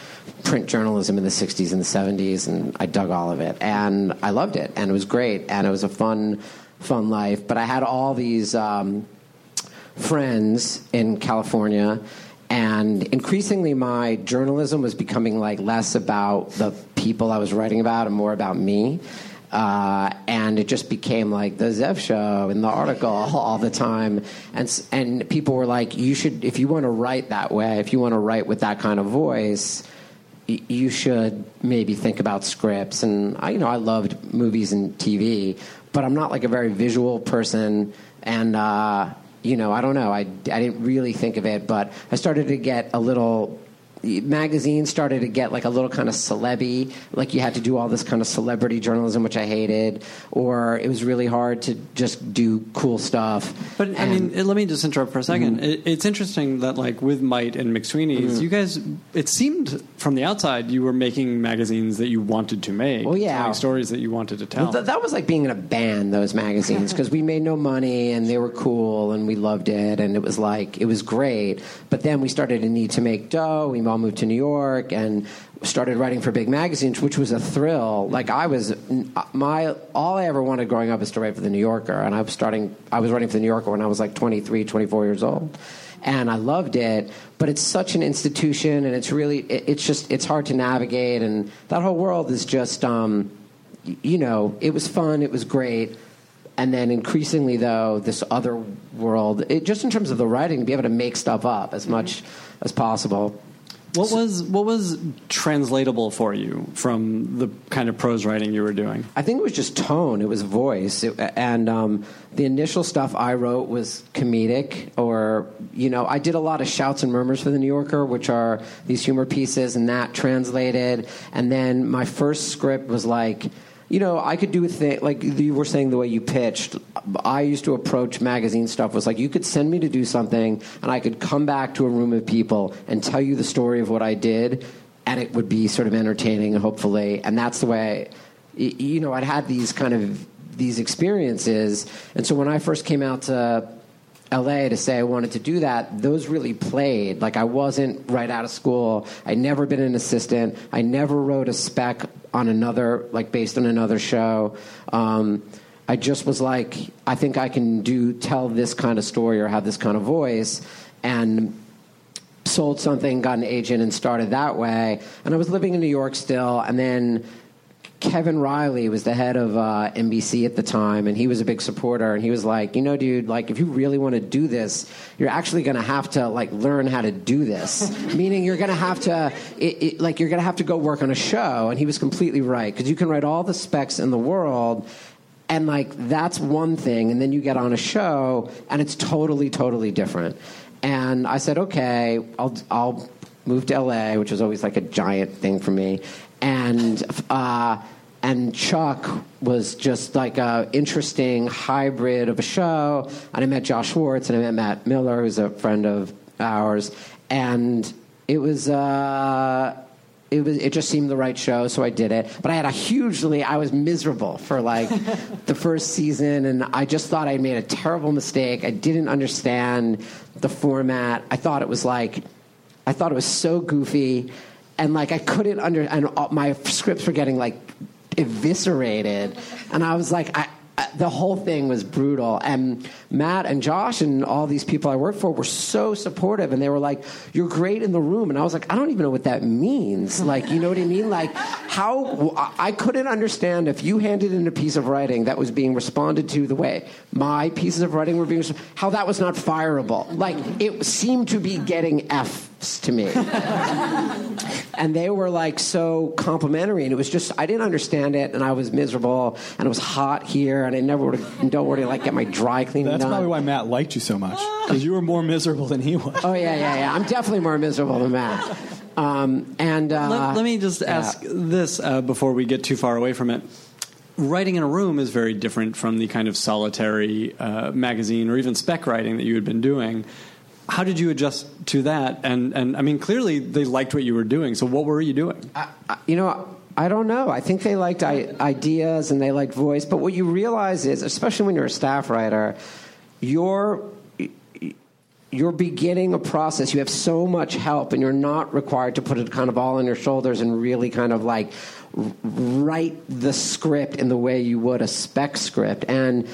print journalism in the 60s and the 70s, and I dug all of it. And I loved it, and it was great, and it was a fun, fun life. But I had all these um, friends in California. And increasingly, my journalism was becoming like less about the people I was writing about and more about me. Uh, and it just became like the Zev show and the article all the time. And and people were like, you should, if you want to write that way, if you want to write with that kind of voice, y- you should maybe think about scripts. And I, you know, I loved movies and TV, but I'm not like a very visual person. And uh, you know, I don't know. I, I didn't really think of it, but I started to get a little. Magazines started to get like a little kind of celebby, like you had to do all this kind of celebrity journalism, which I hated, or it was really hard to just do cool stuff. But I mean, let me just interrupt for a 2nd mm-hmm. It, it's interesting that, like, with Might and McSweeney's, mm-hmm. you guys, it seemed from the outside you were making magazines that you wanted to make, Well, yeah. telling stories that you wanted to tell. Well, th- that was like being in a band, those magazines, because we made no money and they were cool and we loved it and it was like, it was great. But then we started to need to make dough. We all moved to New York and started writing for big magazines, which was a thrill. Like I was, my, all I ever wanted growing up was to write for the New Yorker. And I was starting, I was writing for the New Yorker when I was like 23, 24 years old. And I loved it, but it's such an institution and it's really, it, it's just, it's hard to navigate. And that whole world is just, um, you know, it was fun, it was great. And then increasingly, though, this other world, it, just in terms of the writing, to be able to make stuff up as much as possible. What was what was translatable for you from the kind of prose writing you were doing? I think it was just tone, it was voice. It, and um, the initial stuff I wrote was comedic, or, you know, I did a lot of shouts and murmurs for The New Yorker, which are these humor pieces, and that translated. And then my first script was like, you know, I could do a thing like you were saying the way you pitched. I used to approach magazine stuff was like you could send me to do something, and I could come back to a room of people and tell you the story of what I did, and it would be sort of entertaining, hopefully. And that's the way, you know, I'd had these kind of these experiences, and so when I first came out to LA to say I wanted to do that, those really played. Like I wasn't right out of school. I'd never been an assistant. I never wrote a spec on another, like based on another show. Um, I just was like, I think I can do tell this kind of story or have this kind of voice, and sold something, got an agent, and started that way. And I was living in New York still, and then Kevin Reilly was the head of uh, NBC at the time, and he was a big supporter. And he was like, "You know, dude, like if you really want to do this, you're actually going to have to like learn how to do this. Meaning, you're going to have to, it, it, like, you're going to have to go work on a show." And he was completely right because you can write all the specs in the world. And like that's one thing, and then you get on a show, and it's totally, totally different. And I said, okay, I'll, I'll move to LA, which was always like a giant thing for me. And uh, and Chuck was just like a interesting hybrid of a show. And I met Josh Schwartz, and I met Matt Miller, who's a friend of ours, and it was. Uh, it was it just seemed the right show so i did it but i had a hugely i was miserable for like the first season and i just thought i made a terrible mistake i didn't understand the format i thought it was like i thought it was so goofy and like i couldn't under and all, my scripts were getting like eviscerated. And i was like i I- the whole thing was brutal. And matt and josh and all these people i worked for were so supportive and they were like you're great in the room. And i was like i don't even know what that means. Like you know what i mean? Like how i couldn't understand if you handed in a piece of writing that was being responded to the way my pieces of writing were being how that was not fireable. Like it seemed to be getting f's to me. And they were like so complimentary and it was just i didn't understand it and i was miserable and it was hot here and i never would have don't worry like get my dry cleaning That's done probably why Matt liked you so much because you were more miserable than he was. oh yeah yeah yeah i'm definitely more miserable than matt um, and uh, let, let me just yeah. ask this uh, before we get too far away from it. Writing in a room is very different from the kind of solitary uh, magazine or even spec writing that you had been doing. how did you adjust to that? And and I mean, clearly they liked what you were doing. So what were you doing? I, I, you know, I don't know. I think they liked I, ideas and they liked voice. But what you realize is, especially when you're a staff writer, you're you're beginning a process. You have so much help, and you're not required to put it kind of all on your shoulders and really kind of like write the script in the way you would a spec script and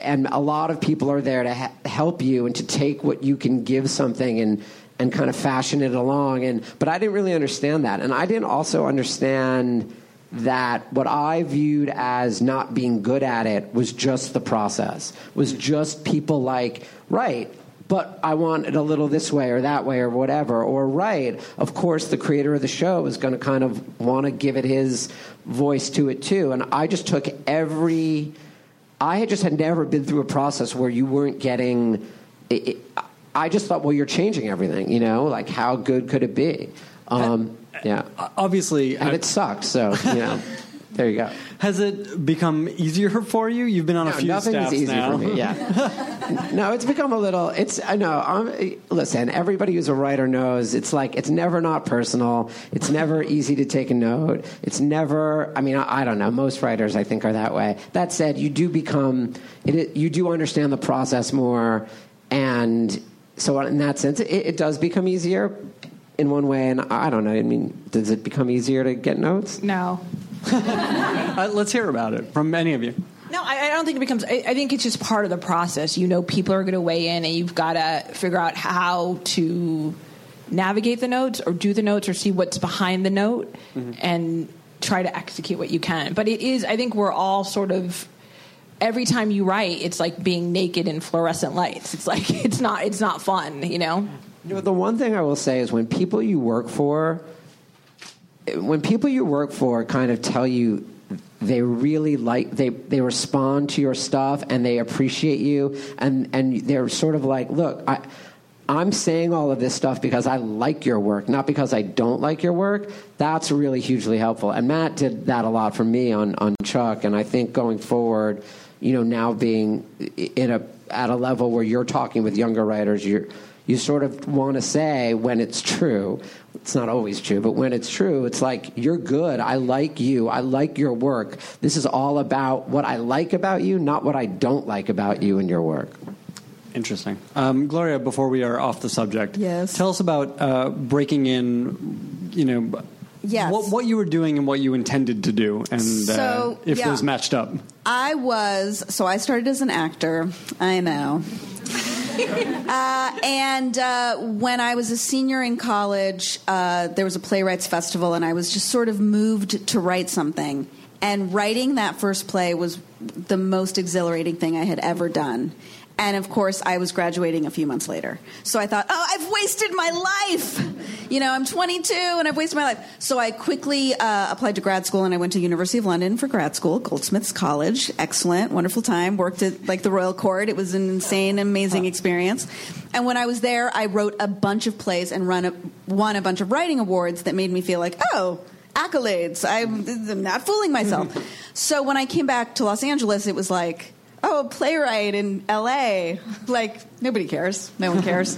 and a lot of people are there to ha- help you and to take what you can give something and and kind of fashion it along and but I didn't really understand that and I didn't also understand that what I viewed as not being good at it was just the process was just people like right but I want it a little this way or that way or whatever. Or, right, of course, the creator of the show is going to kind of want to give it his voice to it too. And I just took every. I had just had never been through a process where you weren't getting. It, it, I just thought, well, you're changing everything, you know? Like, how good could it be? Um, yeah. Obviously. And it sucked, so, you know. There you go. Has it become easier for you? You've been on no, a few nothing staffs is easy now. for me. Yeah. no, it's become a little. It's I know. I'm, listen, everybody who's a writer knows it's like it's never not personal. It's never easy to take a note. It's never. I mean, I, I don't know. Most writers, I think, are that way. That said, you do become. It, you do understand the process more, and so in that sense, it, it does become easier in one way. And I don't know. I mean, does it become easier to get notes? No. uh, let's hear about it from any of you. No, I, I don't think it becomes. I, I, think it's just part of the process. You know, people are going to weigh in, and you've got to figure out how to navigate the notes, or do the notes, or see what's behind the note, mm-hmm. and try to execute what you can. But it is. I think we're all sort of. Every time you write, it's like being naked in fluorescent lights. It's like it's not. It's not fun. You know. You know, the one thing I will say is when people you work for when people you work for kind of tell you they really like they they respond to your stuff and they appreciate you and and they're sort of like look i I'm saying all of this stuff because I like your work, not because I don't like your work. That's really hugely helpful. And Matt did that a lot for me on, on Chuck. And I think going forward, you know, now being in a, at a level where you're talking with younger writers, you're, you sort of want to say when it's true. It's not always true, but when it's true, it's like, you're good. I like you. I like your work. This is all about what I like about you, not what I don't like about you and your work. Interesting. Um, Gloria, before we are off the subject, yes. tell us about uh, breaking in, you know, yes. what, what, you were doing and what you intended to do, and uh, so, uh, if yeah. those matched up. I was, so I started as an actor. I know. uh, and uh, when I was a senior in college, uh, there was a playwrights festival, and I was just sort of moved to write something. And writing that first play was the most exhilarating thing I had ever done. And of course, I was graduating a few months later. So I thought, oh, I've wasted my life. You know, I'm 22 and I've wasted my life. So I quickly uh, applied to grad school and I went to University of London for grad school, Goldsmiths College. Excellent, wonderful time. Worked at like the Royal Court. It was an insane, amazing experience. And when I was there, I wrote a bunch of plays and run a, won a bunch of writing awards that made me feel like, oh, accolades. I'm, I'm not fooling myself. so when I came back to Los Angeles, it was like, oh, a playwright in L.A. Like nobody cares. No one cares.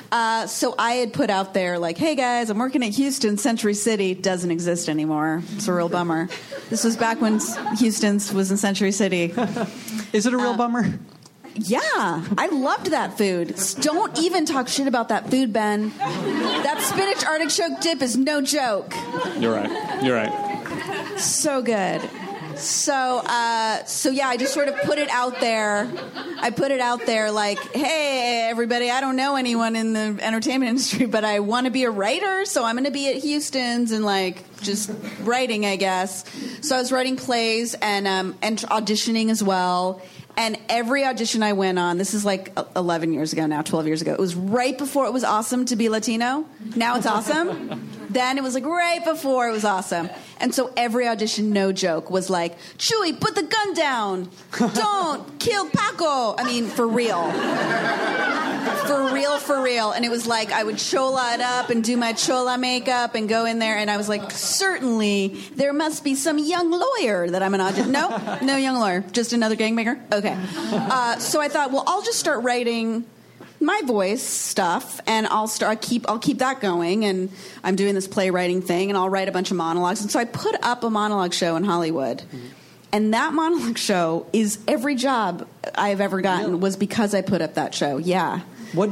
uh, so I had put out there like, hey guys, I'm working at Houston. Century City doesn't exist anymore. It's a real bummer. This was back when Houston's was in Century City. Is it a real uh, bummer? Yeah, I loved that food. Don't even talk shit about that food, Ben. That spinach artichoke dip is no joke. You're right. You're right. So good. So, uh, so yeah, I just sort of put it out there. I put it out there like, hey, everybody, I don't know anyone in the entertainment industry, but I want to be a writer, so I'm going to be at Houston's and like just writing, I guess. So I was writing plays and um, and auditioning as well. And every audition I went on, this is like 11 years ago now, 12 years ago, it was right before it was awesome to be Latino. Now it's awesome. Then it was like right before it was awesome. And so every audition, no joke, was like, Chewy, put the gun down. Don't kill Paco. I mean, for real. For real, for real. And it was like I would chola it up and do my chola makeup and go in there. And I was like, certainly there must be some young lawyer that I'm an audition. No, no young lawyer, just another gangbanger. Okay. Uh, so I thought, well, I'll just start writing my voice stuff, and I'll start. I keep I'll keep that going, and I'm doing this playwriting thing, and I'll write a bunch of monologues. And so I put up a monologue show in Hollywood. Mm-hmm. And that monologue show is every job I've ever gotten was because I put up that show. Yeah. What?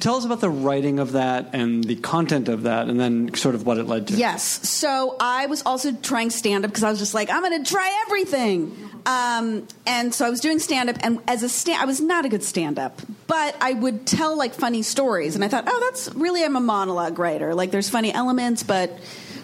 Tell us about the writing of that and the content of that, and then sort of what it led to. Yes. So I was also trying stand up because I was just like, I'm going to try everything. Um, and so I was doing stand up, and as a stand, I was not a good stand up, but I would tell like funny stories, and I thought, oh, that's really I'm a monologue writer. Like there's funny elements, but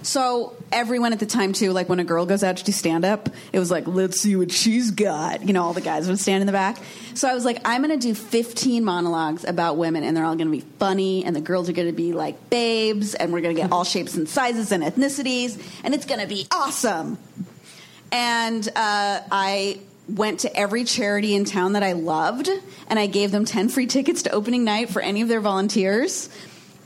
so everyone at the time too, like when a girl goes out to do stand up, it was like, let's see what she's got. You know, all the guys would stand in the back. So I was like, I'm to do 15 monologues about women, and they're all to be funny, and the girls are to be like babes, and we're to get all shapes and sizes and ethnicities, and it's to be awesome. And uh, I went to every charity in town that I loved, and I gave them 10 free tickets to opening night for any of their volunteers.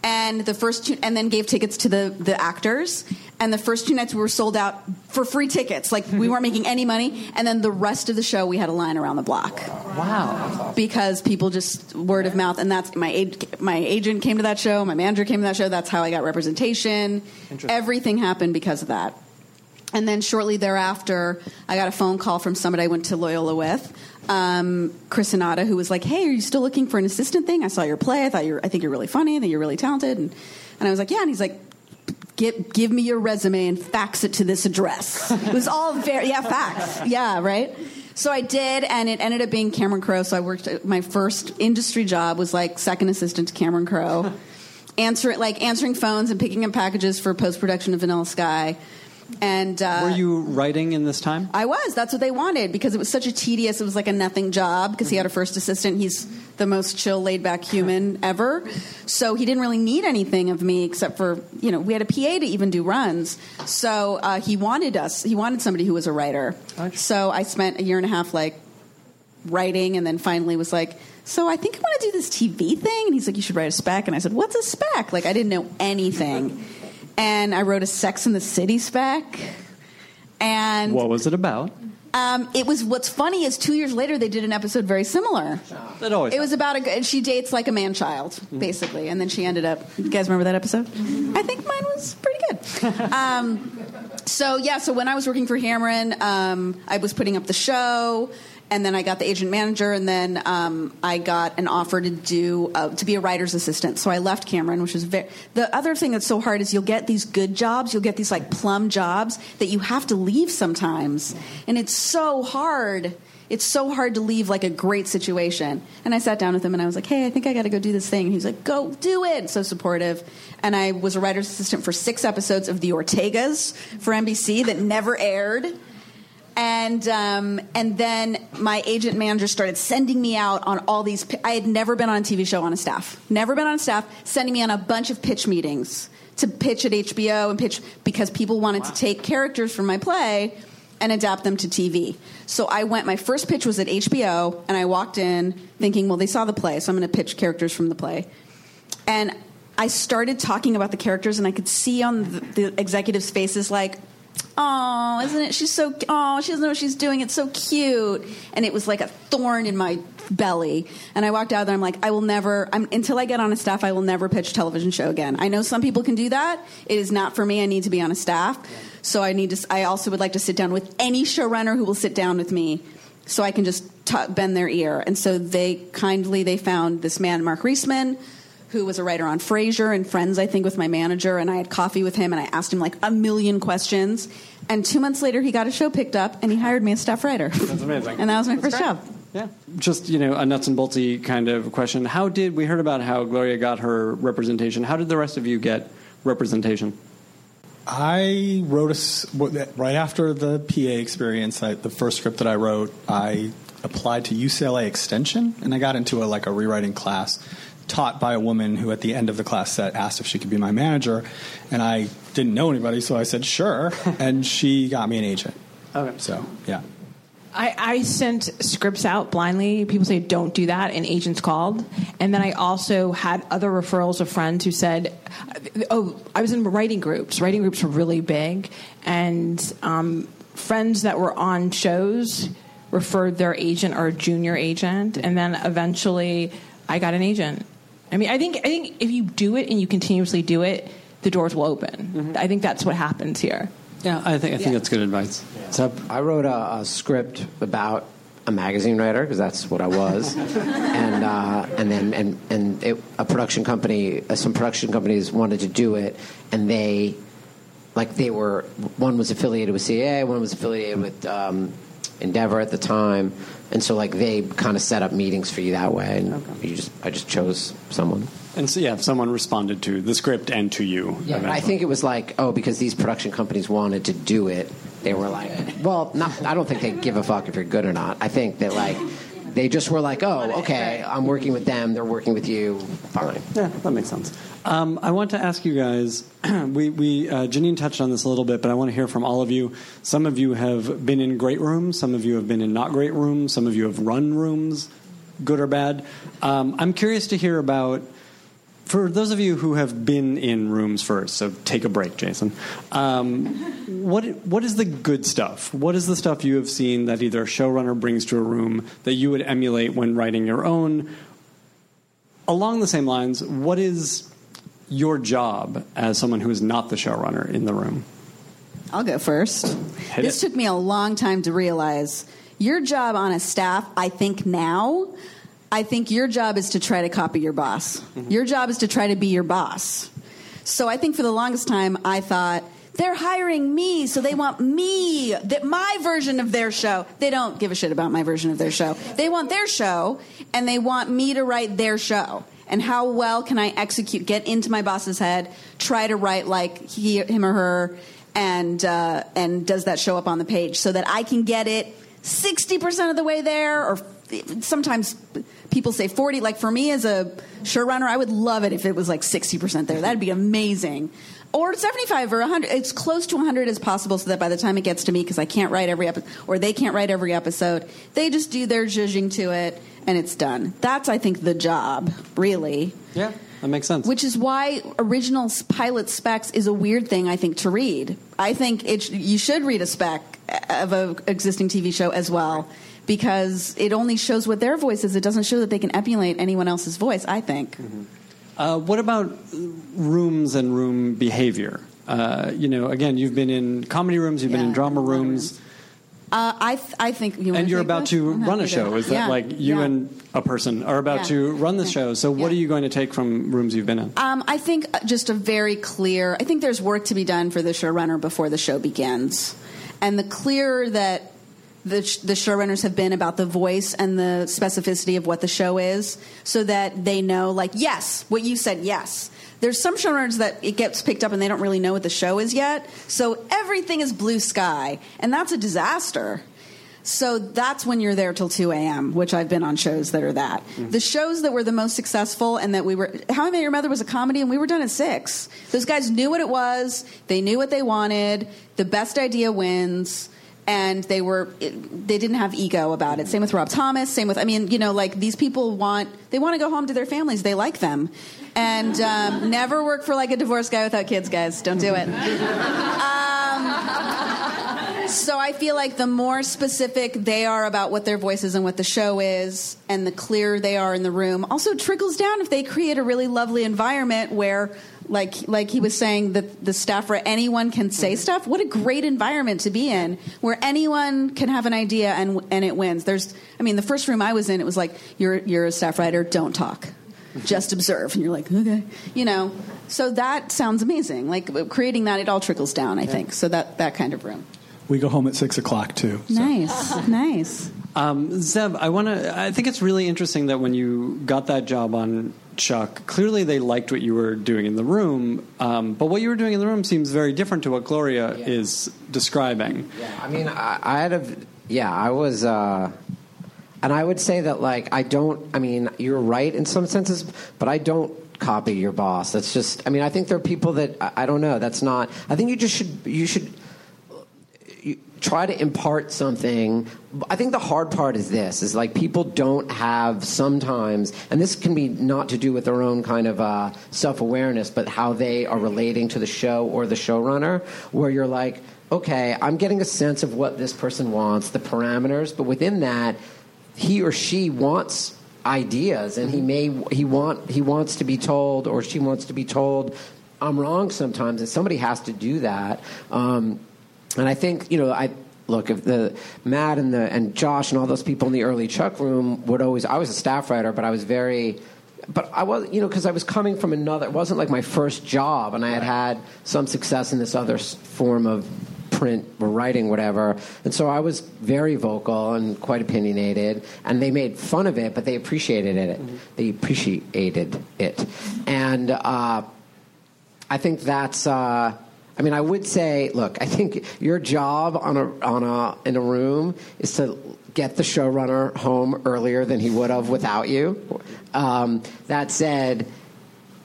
And the first two, and then gave tickets to the, the actors. And the first two nights we were sold out for free tickets. Like we weren't making any money. And then the rest of the show, we had a line around the block Wow. because people just word of mouth, and that's my my agent came to that show, my manager came to that show. That's how I got representation. Everything happened because of that. And then shortly thereafter, I got a phone call from somebody I went to Loyola with, um, Chris Anata, who was like, "Hey, are you still looking for an assistant thing? I saw your play. I thought you're, I think you're really funny. I think you're really talented." And, and I was like, "Yeah." And he's like, give, give me your resume and fax it to this address. It was all very, yeah, fax. Yeah, right? So I did, and it ended up being Cameron Crowe. So I worked, my first industry job was like second assistant to Cameron Crowe, answering, like answering phones and picking up packages for post production of Vanilla Sky. And uh, Were you writing in this time? I was. That's what they wanted because it was such a tedious. It was like a nothing job because he had a first assistant. He's the most chill, laid back human ever. So he didn't really need anything of me except for you know we had a PA to even do runs. So uh, he wanted us. He wanted somebody who was a writer. So I spent a year and a half like writing, and then finally was like. So I think I want to do this TV thing, and he's like, "You should write a spec." And I said, "What's a spec?" Like I didn't know anything, and I wrote a Sex in the City spec, and What was it about? um, it was what's funny is two years later they did an episode very similar. It always It was about a g- she dates like a man child basically, and then she ended up. You guys remember that episode? I think mine was pretty good. um, so yeah, so when I was working for Cameron, um, I was putting up the show. And then I got the agent manager, and then um, I got an offer to do uh, to be a writer's assistant. So I left Cameron, which was very. The other thing that's so hard is you'll get these good jobs, you'll get these like plum jobs that you have to leave sometimes, and it's so hard. It's so hard to leave like a great situation. And I sat down with him and I was like, "Hey, I think I got to go do this thing." And he's like, "Go do it!" So supportive. And I was a writer's assistant for six episodes of The Ortegas for NBC that never aired and um, and then my agent manager started sending me out on all these. I had never been on a TV show on a staff, never been on a staff, sending me on a bunch of pitch meetings to pitch at HBO and pitch because people wanted to take characters from my play and adapt them to TV. So I went. My first pitch was at HBO, and I walked in thinking, well, they saw the play, so I'm going to pitch characters from the play. And I started talking about the characters, and I could see on the, the executives' faces like, "Oh, isn't it? She's so. Oh, she doesn't know what she's doing. It's so cute." And it was like a thorn in my belly. And I walked out there. I'm like, I will never. I'm, until I get on a staff, I will never pitch a television show again. I know some people can do that. It is not for me. I need to be on a staff. So I need to. I also would like to sit down with any showrunner who will sit down with me so I can just t- bend their ear. And so they kindly they found this man, Mark Reisman, who was a writer on Frasier and Friends, I think, with my manager. And I had coffee with him, and I asked him like a million questions. And two months later, he got a show picked up, and he hired me as staff writer. That's amazing. And that was my first job. Yeah. Just, you know, a nuts and boltsy kind of question. How did, we heard about how Gloria got her representation. How did the rest of you get representation? I wrote a s- right after the PA experience. I, the first script that I wrote, I applied to UCLA Extension, and I got into a like a rewriting class taught by a woman who, at the end of the class, said, asked if she could be my manager, and I didn't know anybody, so I said sure, and she got me an agent. Okay. So yeah. I, I sent scripts out blindly. People say don't do that, and agents called. And then I also had other referrals of friends who said, "Oh, I was in writing groups. Writing groups were really big, and um, friends that were on shows referred their agent or a junior agent, and then eventually." I got an agent. I mean, I think I think if you do it and you continuously do it, the doors will open. I think that's what happens here. Yeah, I think I think Yeah. that's good advice. So, I wrote a, a script about a magazine writer because that's what I was, and uh, and then and and it, a production company, uh, some production companies wanted to do it, and they like they were one was affiliated with CAA, one was affiliated with um, Endeavor at the time, and so like they kind of set up meetings for you that way, and you just I just chose someone. and so yeah, someone responded to the script and to you. Yeah, but I think it was like, oh, because these production companies wanted to do it, they were like, well, not, I don't think they give a fuck if you're good or not. I think that like they just were like, oh, okay, I'm working with them, they're working with you, fine. Yeah, that makes sense. Um, I want to ask you guys. we, we uh, Janine touched on this a little bit, but I want to hear from all of you. Some of you have been in great rooms. Some of you have been in not great rooms. Some of you have run rooms, good or bad. Um, I'm curious to hear about. For those of you who have been in rooms first, so take a break, Jason. Um, what what is the good stuff? What is the stuff you have seen that either a showrunner brings to a room that you would emulate when writing your own, along the same lines, what is your job as someone who is not the showrunner in the room? I'll go first. Hit this it. took me a long time to realize. Your job on a staff, I think now, I think your job is to try to copy your boss. Your job is to try to be your boss. So I think for the longest time, I thought, they're hiring me, so they want me, that my version of their show. They don't give a shit about my version of their show. They want their show, and they want me to write their show. And how well can I execute, get into my boss's head, try to write like he, him or her, and uh, and does that show up on the page so that I can get it sixty percent of the way there, or sometimes people say forty. Like for me as a showrunner, I would love it if it was like sixty percent there. That'd be amazing. Or 75 or 100, it's close to 100 as possible so that by the time it gets to me, because I can't write every episode, or they can't write every episode, they just do their judging to it and it's done. That's, I think, the job, really. Yeah, that makes sense. Which is why original pilot specs is a weird thing, I think, to read. I think it sh- you should read a spec of an existing TV show as well, because it only shows what their voice is. It doesn't show that they can emulate anyone else's voice, I think. Uh, what about rooms and room behavior? Uh, you know, again, you've been in comedy rooms, you've been in drama rooms, Uh, I, th- I think you and you're about this? to I'm run a show. Is that Yeah, like you yeah. and a person are about Yeah. to run the Yeah. show? So, what are you going to take from rooms you've been in? Um, I think just a very clear. I think there's work to be done for the showrunner before the show begins, and the clearer that the, sh- the showrunners have been about the voice and the specificity of what the show is, so that they know, like, yes, what you said, yes. There's some showrunners that it gets picked up and they don't really know what the show is yet, so everything is blue sky, and that's a disaster. So that's when you're there till 2 a.m., which I've been on shows that are that. Mm-hmm. The shows that were the most successful and that we were, How I Met Your Mother was a comedy and we were done at 6. Those guys knew what it was, they knew what they wanted, the best idea wins. And they were, they didn't have ego about it. Same with Rob Thomas. Same with, I mean, you know, like these people want, they want to go home to their families. They like them, and um, never work for like a divorced guy without kids, guys. Don't do it. So I feel like the more specific they are about what their voice is and what the show is, and the clearer they are in the room, also trickles down if they create a really lovely environment where, like like he was saying, that the staff where anyone can say stuff. What a great environment to be in, where anyone can have an idea and and it wins. There's, I mean, the first room I was in, it was like you're you're a staff writer, don't talk. Just observe, and you're like, okay, you know. So that sounds amazing. Like creating that, it all trickles down. I think so. That that kind of room. We go home at six o'clock too. so. Nice, nice. Um, Zev, I want to. I think it's really interesting that when you got that job on Chuck, clearly they liked what you were doing in the room, um, but what you were doing in the room seems very different to what Gloria is describing. Yeah, I mean, I, I had a, yeah, I was, uh, and I would say that, like, I don't, I mean, you're right in some senses, but I don't copy your boss. That's just, I mean, I think there are people that, I, I don't know, that's not, I think you just should, you should, try to impart something i think the hard part is this is like people don't have sometimes and this can be not to do with their own kind of uh, self-awareness but how they are relating to the show or the showrunner where you're like okay i'm getting a sense of what this person wants the parameters but within that he or she wants ideas, and he may he want he wants to be told or she wants to be told I'm wrong sometimes, and somebody has to do that. Um, and I think you know I look if the Matt and the and Josh and all those people in the early Chuck room would always I was a staff writer, but I was very but I was, you know, because I was coming from another. It wasn't like my first job, and I had had some success in this other form of print or writing, whatever. And so I was very vocal and quite opinionated, and they made fun of it, but they appreciated it. They appreciated it, and uh, I think that's. Uh, I mean, I would say, look, I think your job on a on a in a room is to get the showrunner home earlier than he would have without you. Um, that said,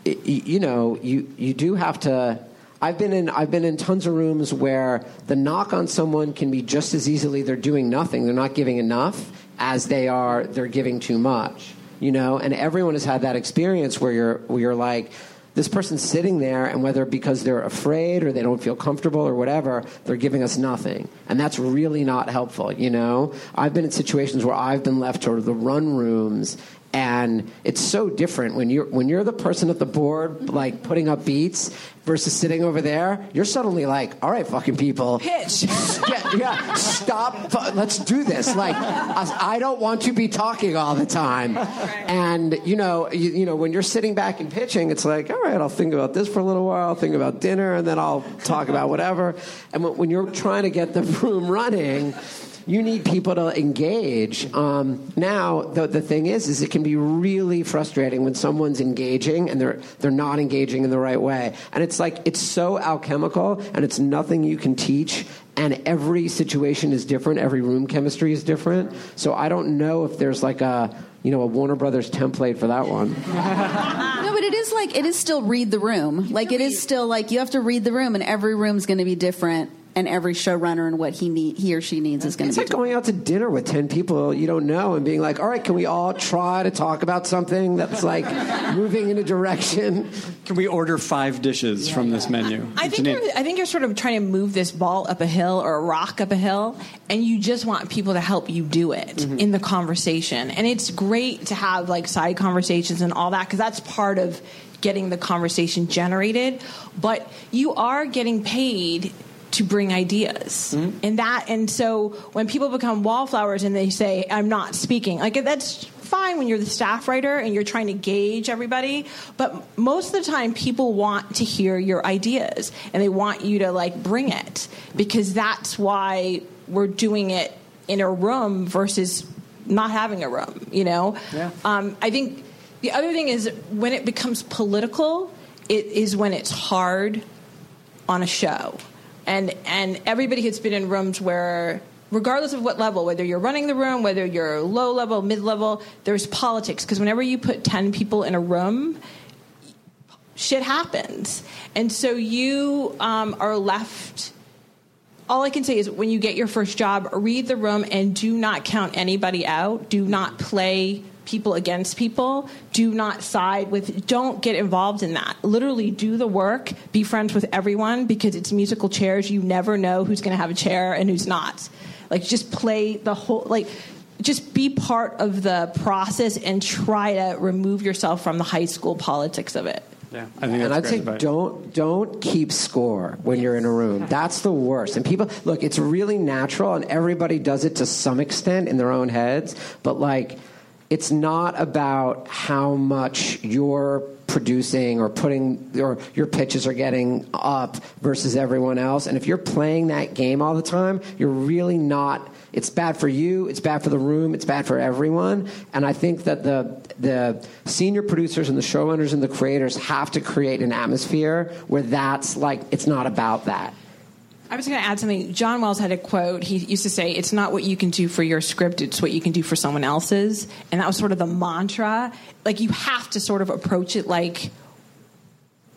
y- you know, you you do have to. I've been in I've been in tons of rooms where the knock on someone can be just as easily they're doing nothing, they're not giving enough, as they are they're giving too much. You know, and everyone has had that experience where you're where you're like. This person's sitting there, and whether because they're afraid or they don't feel comfortable or whatever, they're giving us nothing. And that's really not helpful, you know? I've been in situations where I've been left to the run rooms and it's so different when you're when you're the person at the board like putting up beats versus sitting over there you're suddenly like all right fucking people. Pitch. yeah, yeah stop let's do this. Like I don't want to be talking all the time. And you know you, you know when you're sitting back and pitching it's like all right I'll think about this for a little while. I'll think about dinner and then I'll talk about whatever. And when, when you're trying to get the room running you need people to engage. Um, now, the, the thing is, is it can be really frustrating when someone's engaging and they're they're not engaging in the right way. And it's like it's so alchemical, and it's nothing you can teach. And every situation is different. Every room chemistry is different. So I don't know if there's like a you know a Warner Brothers template for that one. No, but it is like it is still read the room. Like it is still like you have to read the room, and every room's going to be different, and every showrunner and what he need he or she needs is going to be. It's like different. going out to dinner with 10 people you don't know and being like, all right, can we all try to talk about something that's like moving in a direction? Can we order five dishes from this menu? I think Janine. you're, I think you're sort of trying to move this ball up a hill or a rock up a hill, and you just want people to help you do it mm-hmm. in the conversation. And it's great to have like side conversations and all that because that's part of getting the conversation generated. But you are getting paid to bring ideas and that and so when people become wallflowers and they say i'm not speaking like that's fine when you're the staff writer and you're trying to gauge everybody but most of the time people want to hear your ideas and they want you to like bring it because that's why we're doing it in a room versus not having a room you know Yeah. um, i think the other thing is when it becomes political it is when it's hard on a show. And and everybody has been in rooms where regardless of what level, whether you're running the room, whether you're low level, mid level, there's politics because whenever you put 10 people in a room, shit happens. And so you um, are left all I can say is when you get your first job, read the room and do not count anybody out. Do not play people against people. Do not side with, don't get involved in that. Literally do the work, be friends with everyone because it's musical chairs. You never know who's going to have a chair and who's not. Like just play the whole, like, just be part of the process and try to remove yourself from the high school politics of it. Yeah, I think and I'd say advice. don't don't keep score when you're in a room. That's the worst. And people look, it's really natural, and everybody does it to some extent in their own heads. But like, it's not about how much you're producing or putting or your pitches are getting up versus everyone else. And if you're playing that game all the time, you're really not. It's bad for you. It's bad for the room. It's bad for everyone. And I think that the the senior producers and the showrunners and the creators have to create an atmosphere where that's like it's not about that. I was going to add something. John Wells had a quote. He used to say, "It's not what you can do for your script; it's what you can do for someone else's." And that was sort of the mantra. Like you have to sort of approach it like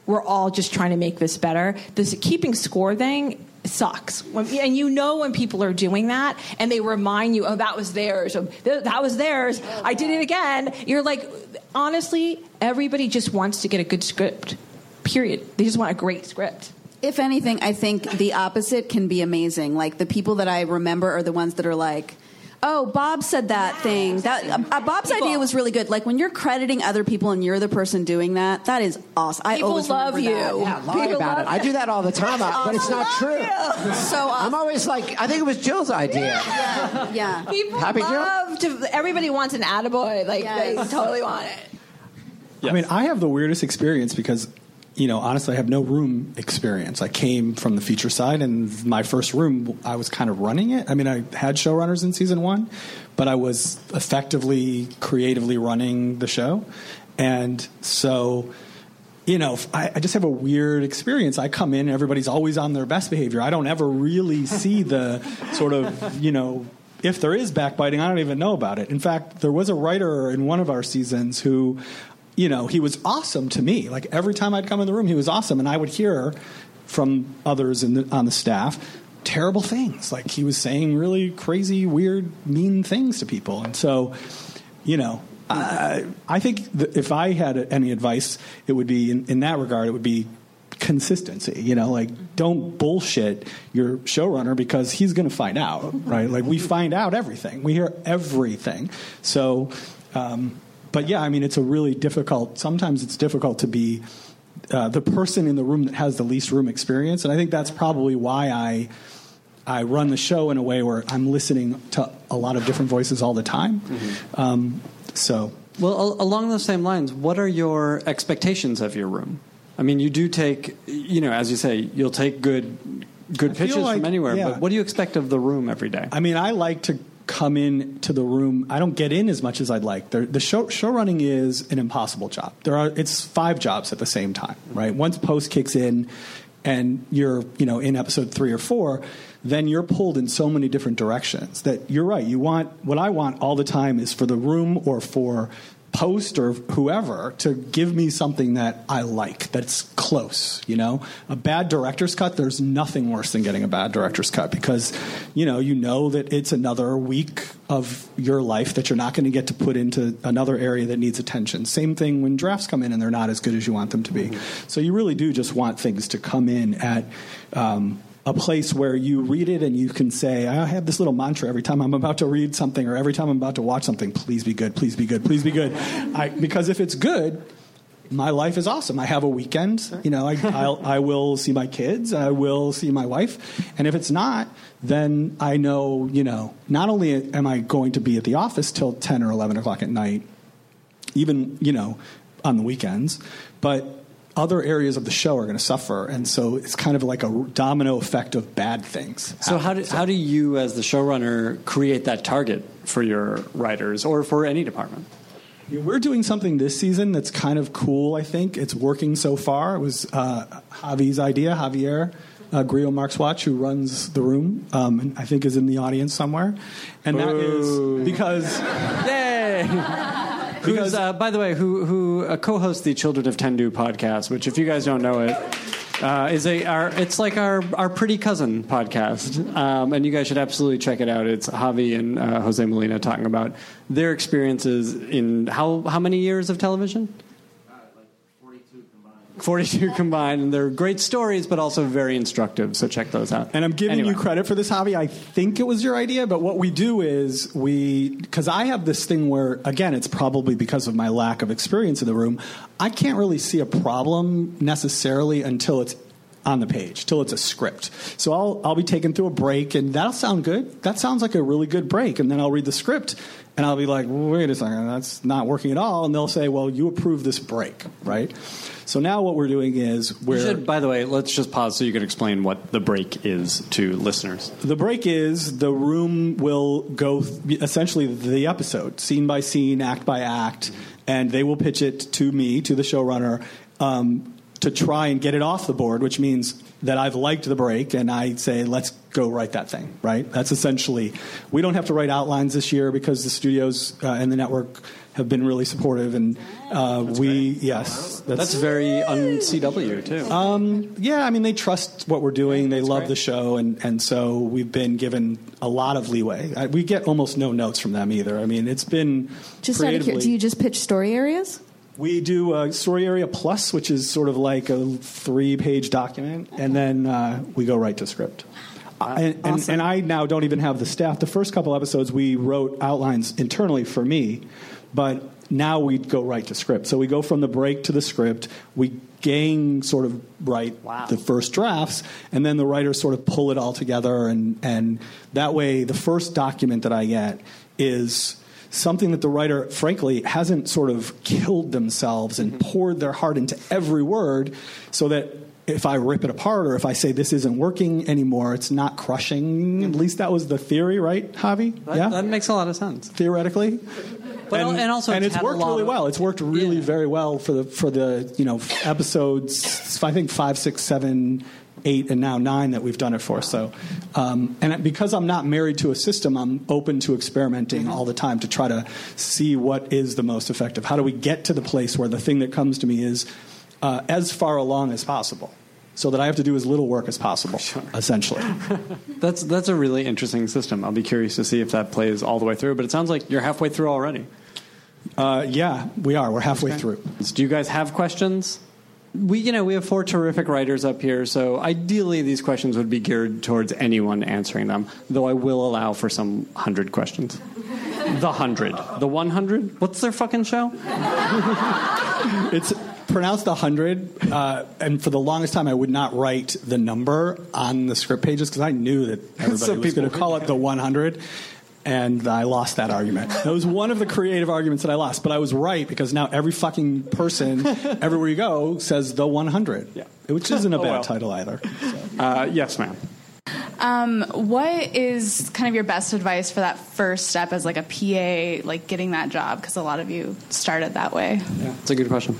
we're all just trying to make this better. This keeping score thing sucks, when, and you know when people are doing that, and they remind you, "Oh, that was theirs. Oh, th- that was theirs. I did it again." You're like, honestly, everybody just wants to get a good script. Period. They just want a great script. If anything, I think the opposite can be amazing. Like the people that I remember are the ones that are like, Oh, Bob said that thing. That uh, Bob's idea was really good. Like when you're crediting other people and you're the person doing that, that is awesome. I People always love you. that. Yeah, lie about it. I do that all the time, but it's not true. So I'm always like, I think it was Jill's idea. yeah. People Happy Jill? love to. Everybody wants an attaboy. Like Yes. they totally want it. I mean, I have the weirdest experience because, you know, honestly, I have no room experience. I came from the feature side, and my first room, I was kind of running it. I mean, I had showrunners in season one, but I was effectively, creatively running the show. And so, you know, I, I just have a weird experience. I come in, everybody's always on their best behavior. I don't ever really see the sort of, you know, if there is backbiting, I don't even know about it. In fact, there was a writer in one of our seasons who, you know, he was awesome to me. Like every time I'd come in the room, he was awesome, and I would hear from others the, on the staff terrible things. Like he was saying really crazy, weird, mean things to people, and so, you know. I, I think if I had any advice, it would be in, in that regard. It would be consistency. You know, like don't bullshit your showrunner because he's going to find out, right? Like we find out everything, we hear everything. So, um, but yeah, I mean, it's a really difficult. Sometimes it's difficult to be uh, the person in the room that has the least room experience, and I think that's probably why I. I run the show in a way where I'm listening to a lot of different voices all the time. Um, so Well, al- along those same lines, what are your expectations of your room? I mean, you do take, you know, as you say, you'll take good good I pitches like- from anywhere. yeah. But what do you expect of the room every day? I mean, I like to come in to the room. I don't get in as much as I'd like. The, the show show running is an impossible job. There are it's five jobs at the same time, right? Once post kicks in, and you're you know in episode three or four, then you're pulled in so many different directions that you're right. You want what I want all the time is for the room or for post or whoever to give me something that I like, that's close, you know? A bad director's cut, there's nothing worse than getting a bad director's cut because, you know, you know that it's another week of your life that you're not going to get to put into another area that needs attention. Same thing when drafts come in and they're not as good as you want them to be. So you really do just want things to come in at um, a place where you read it and you can say, I have this little mantra every time I'm about to read something or every time I'm about to watch something, please be good, please be good, please be good. I, because if it's good, my life is awesome. I have a weekend. You know, I, I'll, I will see my kids. I will see my wife. And if it's not, then I know, you know, not only am I going to be at the office till 10 or 11 o'clock at night, even, you know, on the weekends, but other areas of the show are going to suffer. And so it's kind of like a domino effect of bad things. So how do, how do you, as the showrunner, create that target for your writers or for any department? We're doing something this season that's kind of cool, I think. It's working so far. It was uh, Javi's idea, Javier uh, Grillo-Marxuach, who runs the room, um, and I think is in the audience somewhere. And that is because. Yay! Who's, uh, by the way, who who uh, co-hosts the Children of Tendu podcast, which, if you guys don't know it, uh, is a our it's like our our pretty cousin podcast, um, and you guys should absolutely check it out. It's Javi and uh, Jose Molina talking about their experiences in how how many years of television. 42 combined, and they're great stories, but also very instructive. So check those out. And I'm giving Anyway. you credit for this, Javi. I think it was your idea, but what we do is we, because I have this thing where, again, it's probably because of my lack of experience in the room, I can't really see a problem necessarily until it's on the page, till it's a script. So I'll, I'll be taken through a break, and that'll sound good. That sounds like a really good break. And then I'll read the script, and I'll be like, wait a second, that's not working at all. And they'll say, well, you approve this break, right? So now what we're doing is we're. should, by the way, let's just pause so you can explain what the break is to listeners. The break is the room will go th- essentially the episode, scene by scene, act by act, and they will pitch it to me, to the showrunner, um, to try and get it off the board, which means that I've liked the break and I say, let's go write that thing, right? That's essentially, we don't have to write outlines this year because the studios uh, and the network have been really supportive and uh, we, yes. That's very un CW too. Um, yeah, I mean, they trust what we're doing. They love the show, and, and so we've been given a lot of leeway. I, we get almost no notes from them either. I mean, it's been Just out of creatively. curiosity, do you just pitch story areas? We do a story area plus, which is sort of like a three-page document, and then uh, we go right to script. and, and, and I now don't even have the staff. The first couple episodes, we wrote outlines internally for me, but now we go right to script. So we go from the break to the script. We gang sort of write Wow. the first drafts, and then the writers sort of pull it all together. And, and that way, the first document that I get is something that the writer, frankly, hasn't sort of killed themselves and mm-hmm. poured their heart into every word so that if I rip it apart or if I say this isn't working anymore, it's not crushing. At mm-hmm. least that was the theory, right, Javi? That, yeah, that makes a lot of sense. theoretically. But al- and also and it's it's worked really of- well. It's worked really Yeah. very well for the for the you know episodes. I think five, six, seven, eight, and now nine that we've done it for. So, um, and because I'm not married to a system, I'm open to experimenting Mm-hmm. all the time to try to see what is the most effective. How do we get to the place where the thing that comes to me is uh, as far along as possible, so that I have to do as little work as possible, essentially. That's that's a really interesting system. I'll be curious to see if that plays all the way through. But it sounds like you're halfway through already. Uh, yeah, we are. We're halfway through. Do you guys have questions? We, you know, we have four terrific writers up here, so ideally these questions would be geared towards anyone answering them. Though I will allow for some hundred questions. The hundred, the one hundred. What's their fucking show? It's pronounced the hundred, uh, and for the longest time, I would not write the number on the script pages because I knew that everybody So was going to call it the one hundred. And I lost that argument. That was one of the creative arguments that I lost. But I was right because now every fucking person, everywhere you go, says the 100. Yeah. Which isn't a Oh, bad well. title either. Uh, yes, ma'am. Um, what is kind of your best advice for that first step as like a PA, like getting that job? Because a lot of you started that way. Yeah, it's a good question.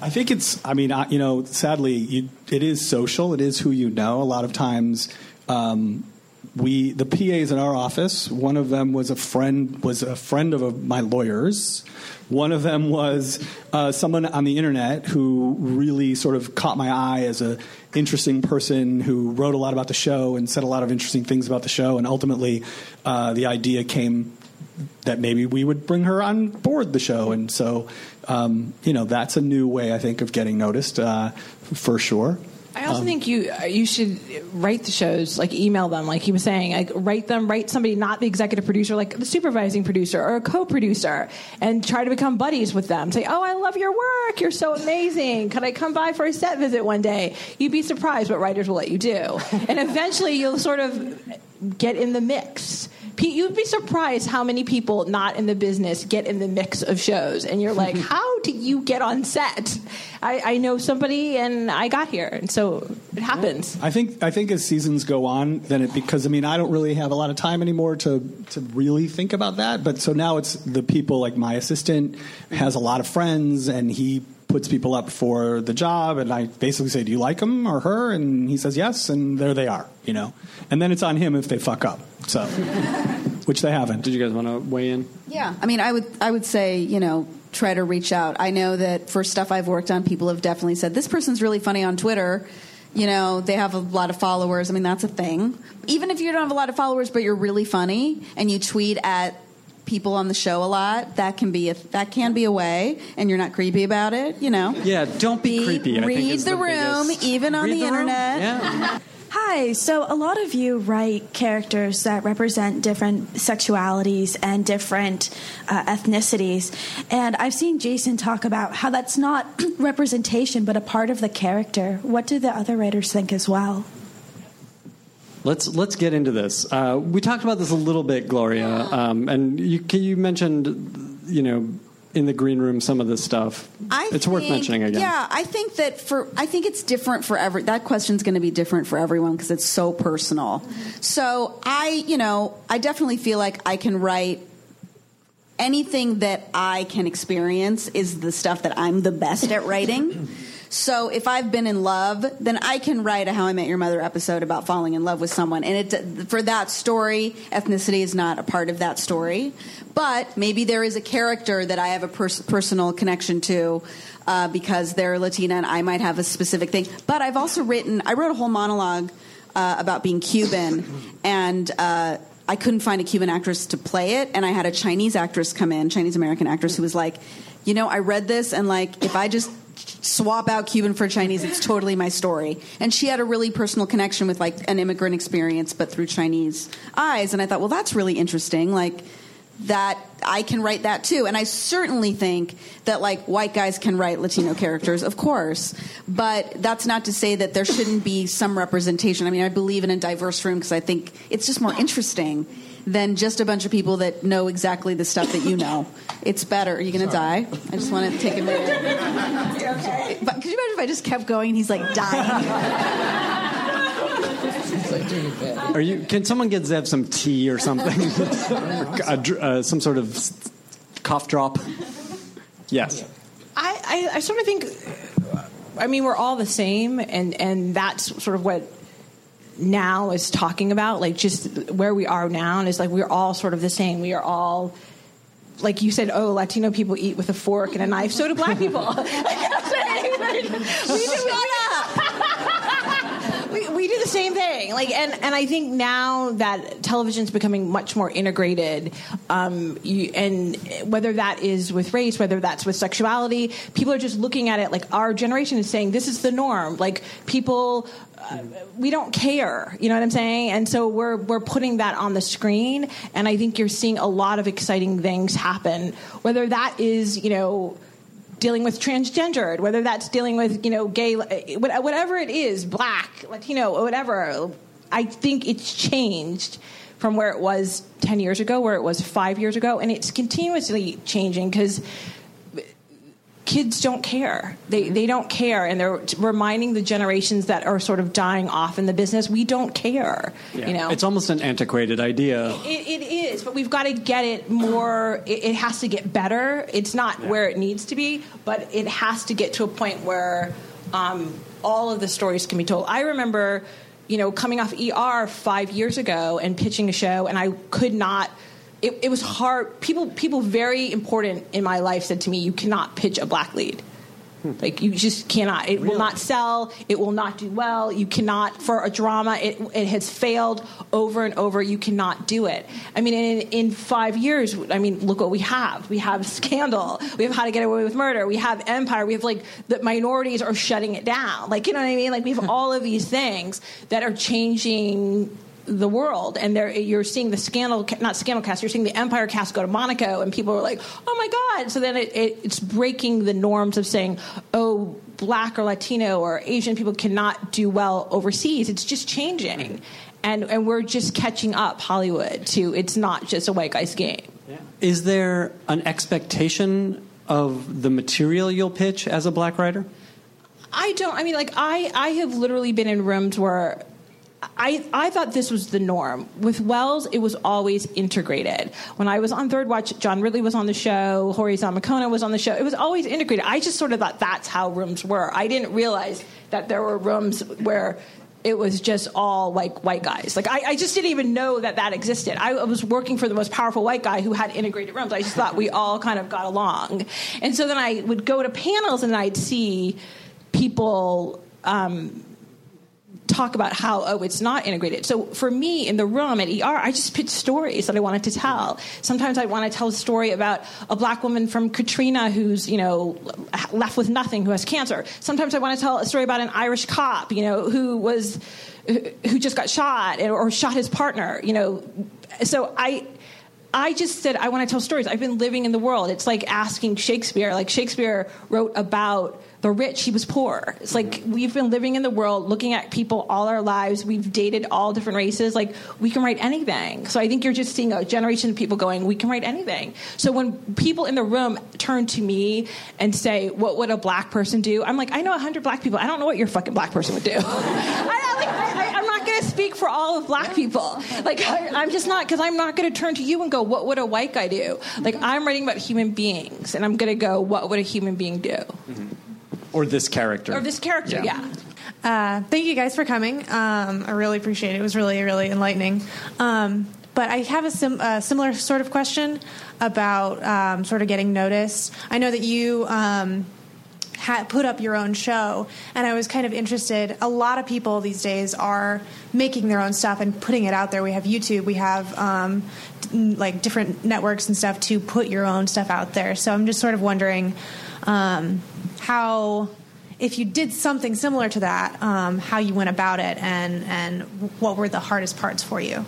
I think it's. I mean, I, you know, sadly, you, it is social. It is who you know. A lot of times, um, we the PAs in our office. One of them was a friend. Was a friend of a, my lawyer's. One of them was uh, someone on the internet who really sort of caught my eye as a interesting person who wrote a lot about the show and said a lot of interesting things about the show. And ultimately, uh, the idea came that maybe we would bring her on board the show. And so, um, you know, that's a new way, I think, of getting noticed uh, for sure. I also think you uh, you should write the shows, like email them, like he was saying, like write them, write somebody not the executive producer, like the supervising producer or a co-producer, and try to become buddies with them. Say, oh, I love your work, you're so amazing. Can I come by for a set visit one day? You'd be surprised what writers will let you do, and eventually you'll sort of get in the mix. Pete, you'd be surprised how many people not in the business get in the mix of shows, and you're like, how do you get on set? I, I know somebody, and I got here, and so it happens. I think I think as seasons go on, then it because I mean I don't really have a lot of time anymore to to really think about that. But so now it's the people like my assistant has a lot of friends and he puts people up for the job and I basically say, "Do you like him or her?" and he says yes, and there they are, you know. And then it's on him if they fuck up. So, which they haven't. Did you guys want to weigh in? Yeah, I mean, I would I would say you know try to reach out. I know that for stuff I've worked on, people have definitely said this person's really funny on Twitter. You know, they have a lot of followers. I mean, that's a thing. Even if you don't have a lot of followers, but you're really funny and you tweet at people on the show a lot, that can be a, that can be a way, and you're not creepy about it. You know. Yeah, don't be Be- creepy. I think read is the room, biggest- even on Read the room. internet. Yeah. Hi. So, a lot of you write characters that represent different sexualities and different uh, ethnicities. And I've seen Jason talk about how that's not representation, but a part of the character. What do the other writers think as well? Let's let's get into this. Uh, we talked about this a little bit, Gloria, um, and you you mentioned, you know, in the green room some of this stuff. I it's worth mentioning again. Yeah, I think that for I think it's different for every. That question's going to be different for everyone because it's so personal. So I, you know, I definitely feel like I can write anything that I can experience is the stuff that I'm the best at writing. So if I've been in love, then I can write a How I Met Your Mother episode about falling in love with someone. And it for that story, ethnicity is not a part of that story. But maybe there is a character that I have a pers- personal connection to uh, because they're Latina and I might have a specific thing. But I've also written, I wrote a whole monologue uh, about being Cuban and. Uh, I couldn't find a Cuban actress to play it, and I had a Chinese actress come in, Chinese American actress, who was like, you know, I read this, and like, if I just swap out Cuban for Chinese. It's totally my story. And she had a really personal connection with like an immigrant experience, but through Chinese eyes. And I thought, well, that's really interesting. Like that I can write that too. And I certainly think that like white guys can write Latino characters, of course. But that's not to say that there shouldn't be some representation. I mean, I believe in a diverse room because I think it's just more interesting than just a bunch of people that know exactly the stuff that you know. It's better. Are you going to die? I just want to take a minute. okay. But could you imagine if I just kept going and he's like dying? Are you? Can someone get Zev some tea or something? a, uh, some sort of cough drop? Yes. I, I, I sort of think, I mean, we're all the same, and, and that's sort of what now is talking about. Like, just where we are now, and it's like we're all sort of the same. We are all. Like you said, oh, Latino people eat with a fork and a knife. So do black people. we do, we do the same thing. Like, and, and I think now that television's becoming much more integrated, um, you, and whether that is with race, whether that's with sexuality, people are just looking at it like our generation is saying this is the norm. Like people. Uh, we don't care, you know what I'm saying? And so we're we're putting that on the screen, and I think you're seeing a lot of exciting things happen. Whether that is, you know, dealing with transgendered, whether that's dealing with you know gay, eh, whatever it is, black, Latino, whatever. I think it's changed from where it was ten years ago, where it was five years ago, and it's continuously changing because kids don't care. They they don't care, and they're reminding the generations that are sort of dying off in the business. We don't care. Yeah. You know, It's almost an antiquated idea. it, it is, but we've got to get it more. It, it has to get better. It's not where it needs to be, but it has to get to a point where um, all of the stories can be told. I remember, you know, coming off ER five years ago and pitching a show, and I could not. It, it was hard. People, people very important in my life said to me, "You cannot pitch a black lead." Like you just cannot. It will not sell. It will not do well. You cannot for a drama. It it has failed over and over. You cannot do it. I mean, in in five years, I mean, look what we have. We have Scandal. We have How to Get Away with Murder. We have Empire. We have like the minorities are shutting it down. Like you know what I mean? Like we have all of these things that are changing the world and there you're seeing the scandal not scandal cast you're seeing the empire cast go to monaco and people are like oh my god so then it, it, it's breaking the norms of saying oh black or latino or asian people cannot do well overseas it's just changing and and we're just catching up hollywood to it's not just a white guy's game Is there an expectation of the material you'll pitch as a black writer? I don't. I mean, like I, I have literally been in rooms where I, I thought this was the norm. With Wells, it was always integrated. When I was on Third Watch, John Ridley was on the show, Jorge Zamacona was on the show. It was always integrated. I just sort of thought that's how rooms were. I didn't realize that there were rooms where it was just all like white guys. Like I, I just didn't even know that that existed. I was working for the most powerful white guy who had integrated rooms. I just thought we all kind of got along. And so then I would go to panels and I'd see people. Um, talk about how oh it's not integrated so for me in the room at er i just pitched stories that i wanted to tell sometimes i want to tell a story about a black woman from katrina who's you know left with nothing who has cancer sometimes i want to tell a story about an irish cop you know who was who just got shot or shot his partner you know so i I just said I want to tell stories. I've been living in the world. It's like asking Shakespeare. Like Shakespeare wrote about the rich, he was poor. It's like we've been living in the world, looking at people all our lives. We've dated all different races. Like we can write anything. So I think you're just seeing a generation of people going, we can write anything. So when people in the room turn to me and say, what would a black person do? I'm like, I know 100 black people. I don't know what your fucking black person would do. I, like, I, I'm not going to speak for all of black people. Like I, I'm just not because I'm not going to turn to you and go, what would a white guy do? Like I'm writing about human beings, and I'm going to go, what would a human being do? Mm-hmm. Or this character? Or this character, yeah. Uh, thank you guys for coming. Um, I really appreciate it. It was really, really enlightening. Um, but I have a, sim- a similar sort of question about um, sort of getting noticed. I know that you um, ha- put up your own show, and I was kind of interested. A lot of people these days are making their own stuff and putting it out there. We have YouTube, we have um, d- like different networks and stuff to put your own stuff out there. So I'm just sort of wondering. Um, how if you did something similar to that, um, how you went about it, and and what were the hardest parts for you.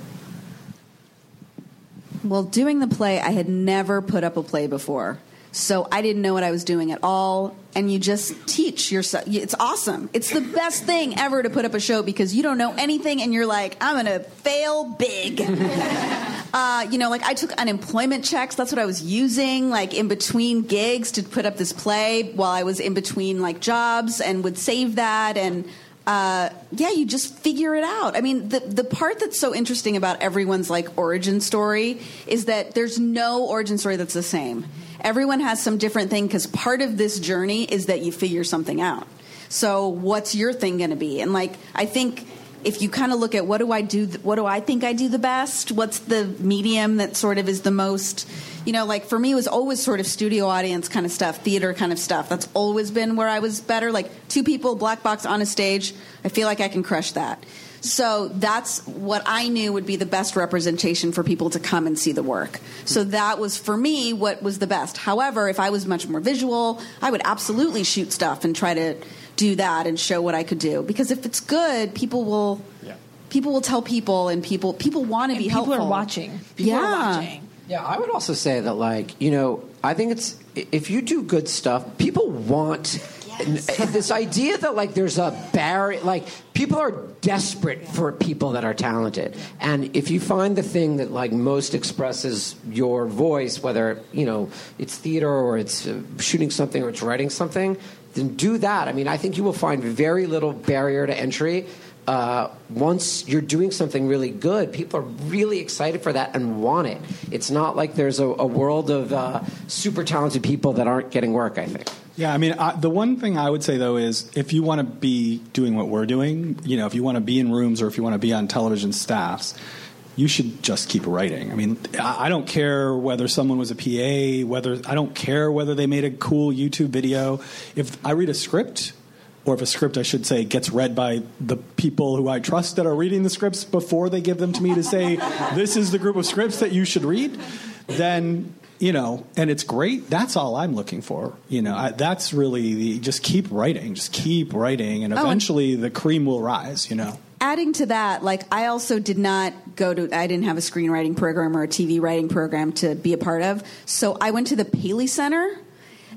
Well, doing the play, I had never put up a play before. So I didn't know what I was doing at all. And you just teach yourself. It's awesome. It's the best thing ever to put up a show because you don't know anything and you're like, I'm going to fail big. uh, you know, like I took unemployment checks. That's what I was using, like in between gigs to put up this play while I was in between like jobs and would save that. And uh, yeah, you just figure it out. I mean, the the part that's so interesting about everyone's like origin story is that there's no origin story that's the same. Everyone has some different thing because part of this journey is that you figure something out. So, what's your thing going to be? And like, I think if you kind of look at what do I do, what do I think I do the best? What's the medium that sort of is the most, you know, like for me, it was always sort of studio audience kind of stuff, theater kind of stuff. That's always been where I was better. Like two people, black box on a stage, I feel like I can crush that. So that's what I knew would be the best representation for people to come and see the work. So that was for me what was the best. However, if I was much more visual, I would absolutely shoot stuff and try to do that and show what I could do. Because if it's good, people will people will tell people and people people want to be people helpful. are watching. People yeah. are watching. Yeah, I would also say that, like, you know, I think it's if you do good stuff, people want and this idea that like there's a barrier, like people are desperate for people that are talented, and if you find the thing that like most expresses your voice, whether you know it's theater or it's uh, shooting something or it's writing something, then do that. I mean, I think you will find very little barrier to entry uh, once you're doing something really good, people are really excited for that and want it. It's not like there's a, a world of uh, super talented people that aren't getting work. I think. Yeah, I mean, I, the one thing I would say though is if you want to be doing what we're doing, you know, if you want to be in rooms or if you want to be on television staffs, you should just keep writing. I mean, I, I don't care whether someone was a PA, whether I don't care whether they made a cool YouTube video. If I read a script, or if a script, I should say, gets read by the people who I trust that are reading the scripts before they give them to me to say, this is the group of scripts that you should read, then, you know, and it's great. That's all I'm looking for. You know, I, that's really the, just keep writing, just keep writing, and Oh, and- eventually the cream will rise, you know. adding to that, like I also did not go to, I didn't have a screenwriting program or a TV writing program to be a part of. So I went to the Paley Center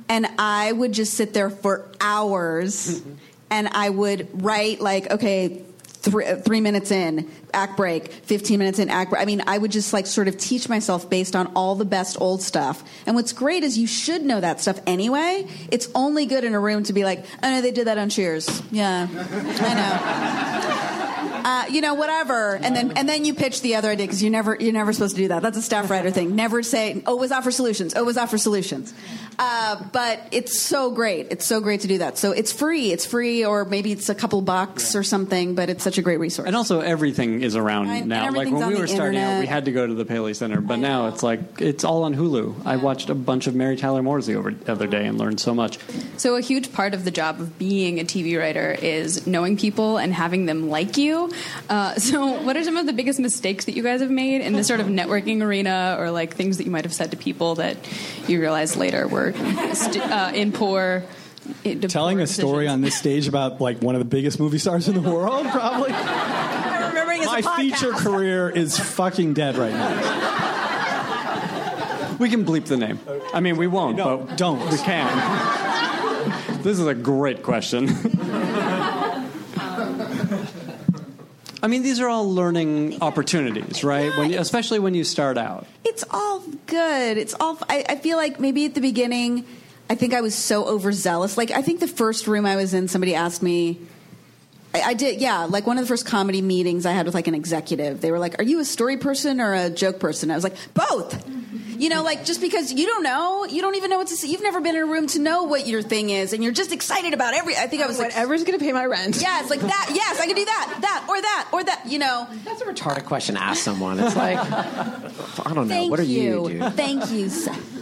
and I would just sit there for hours mm-hmm. and I would write, like, okay, three, uh, three minutes in, act break, 15 minutes in, act break. I mean, I would just like sort of teach myself based on all the best old stuff. And what's great is you should know that stuff anyway. It's only good in a room to be like, oh no, they did that on Cheers. Yeah, I know. Uh, you know, whatever, and then and then you pitch the other idea because you never you're never supposed to do that. That's a staff writer thing. Never say, "Oh, was offer solutions." Oh, was offer solutions. Uh, but it's so great. It's so great to do that. So it's free. It's free, or maybe it's a couple bucks or something. But it's such a great resource. And also, everything is around I- now. Like when we were starting out, we had to go to the Paley Center, but now it's like it's all on Hulu. I watched a bunch of Mary Tyler Moore's the over- the other day and learned so much. So, a huge part of the job of being a TV writer is knowing people and having them like you. Uh, so, what are some of the biggest mistakes that you guys have made in this sort of networking arena, or like things that you might have said to people that you realized later were st- uh, in poor? in- Telling poor a story on this stage about like one of the biggest movie stars in the world, probably. I'm remembering My a feature career is fucking dead right now. We can bleep the name. I mean, we won't, No, but don't. We can. this is a great question. I mean, these are all learning opportunities, right? When you, especially when you start out. it's all good. It's all. I, I feel like maybe at the beginning, I think I was so overzealous. Like I think the first room I was in, somebody asked me. I, I did, yeah. Like one of the first comedy meetings I had with like an executive. They were like, "Are you a story person or a joke person?" I was like, "Both." You know, like just because you don't know, you don't even know what to say. You've never been in a room to know what your thing is, and you're just excited about every. I think I was like, Whatever's going to pay my rent. "Yeah, it's like that. Yes, I can do that, that, or that, or that." You know. That's a retarded question to ask someone. It's like, I don't know. Thank what are you, you. dude? Thank you. Seth.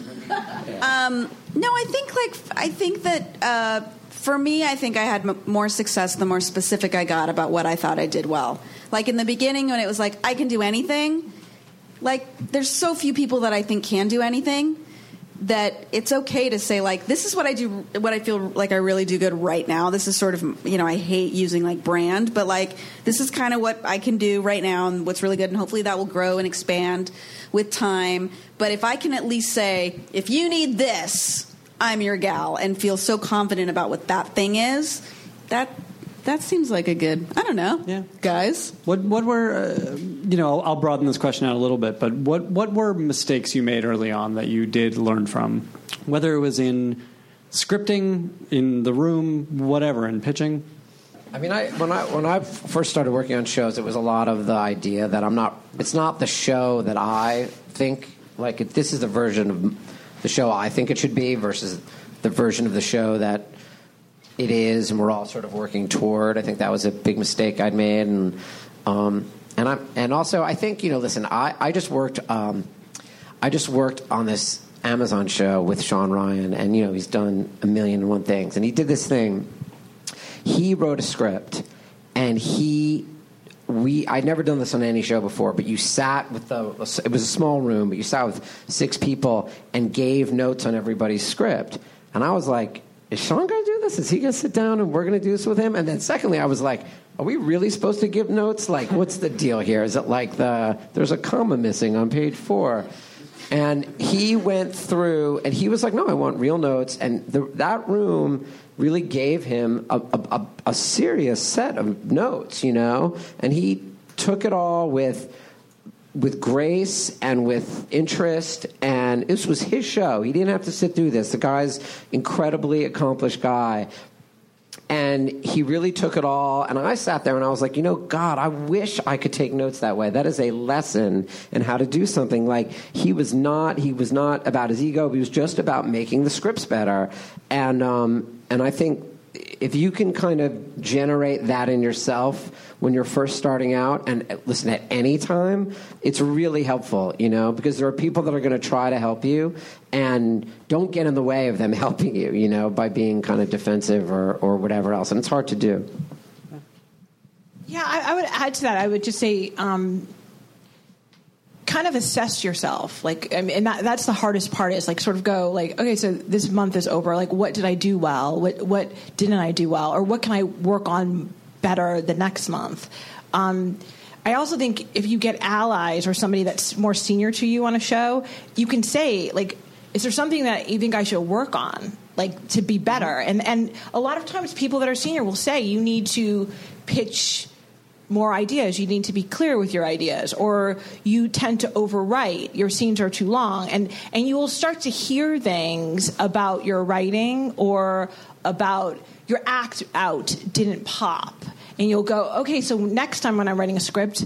Um, no, I think like I think that uh, for me, I think I had m- more success the more specific I got about what I thought I did well. Like in the beginning, when it was like I can do anything. Like there's so few people that I think can do anything. that it's okay to say like this is what I do what I feel like I really do good right now. This is sort of you know I hate using like brand, but like this is kind of what I can do right now and what's really good and hopefully that will grow and expand with time. But if I can at least say if you need this, I'm your gal and feel so confident about what that thing is, that that seems like a good. I don't know. Yeah. Guys, What what were uh, you know? I'll broaden this question out a little bit, but what what were mistakes you made early on that you did learn from, whether it was in scripting, in the room, whatever, in pitching. I mean, I when I when I first started working on shows, it was a lot of the idea that I'm not. It's not the show that I think like. It, this is the version of the show I think it should be versus the version of the show that it is, and we're all sort of working toward. I think that was a big mistake I'd made, and um, and I and also I think you know, listen, I I just worked um, I just worked on this Amazon show with Sean Ryan, and you know he's done a million and one things, and he did this thing. He wrote a script, and he we I'd never done this on any show before, but you sat with the it was a small room, but you sat with six people and gave notes on everybody's script, and I was like, is Sean going to do this? Is he going to sit down and we're going to do this with him? And then secondly, I was like, are we really supposed to give notes? Like, what's the deal here? Is it like the there's a comma missing on page four? And he went through, and he was like, "No, I want real notes." And the, that room really gave him a, a, a, a serious set of notes, you know. And he took it all with with grace and with interest and this was his show. He didn't have to sit through this. The guy's incredibly accomplished guy. And he really took it all and i sat there and i was like you know god i wish i could take notes that way. That is a lesson in how to do something. Like he was not he was not about his ego he was just about making the scripts better. And um, and i think if you can kind of generate that in yourself when you're first starting out and listen at any time it's really helpful you know because there are people that are going to try to help you and don't get in the way of them helping you you know by being kind of defensive or, or whatever else and it's hard to do Yeah, I, I would add to that. I would just say, um, kind of assess yourself. Like, I mean, and that, that's the hardest part is like sort of go like, okay, so this month is over. Like, what did I do well? What what didn't I do well? Or what can I work on better the next month? Um, I also think if you get allies or somebody that's more senior to you on a show, you can say like, is there something that you think I should work on? Like to be better, and and a lot of times people that are senior will say you need to pitch more ideas. You need to be clear with your ideas, or you tend to overwrite. Your scenes are too long, and and you will start to hear things about your writing or about your act out didn't pop, and you'll go, okay, so next time when I'm writing a script.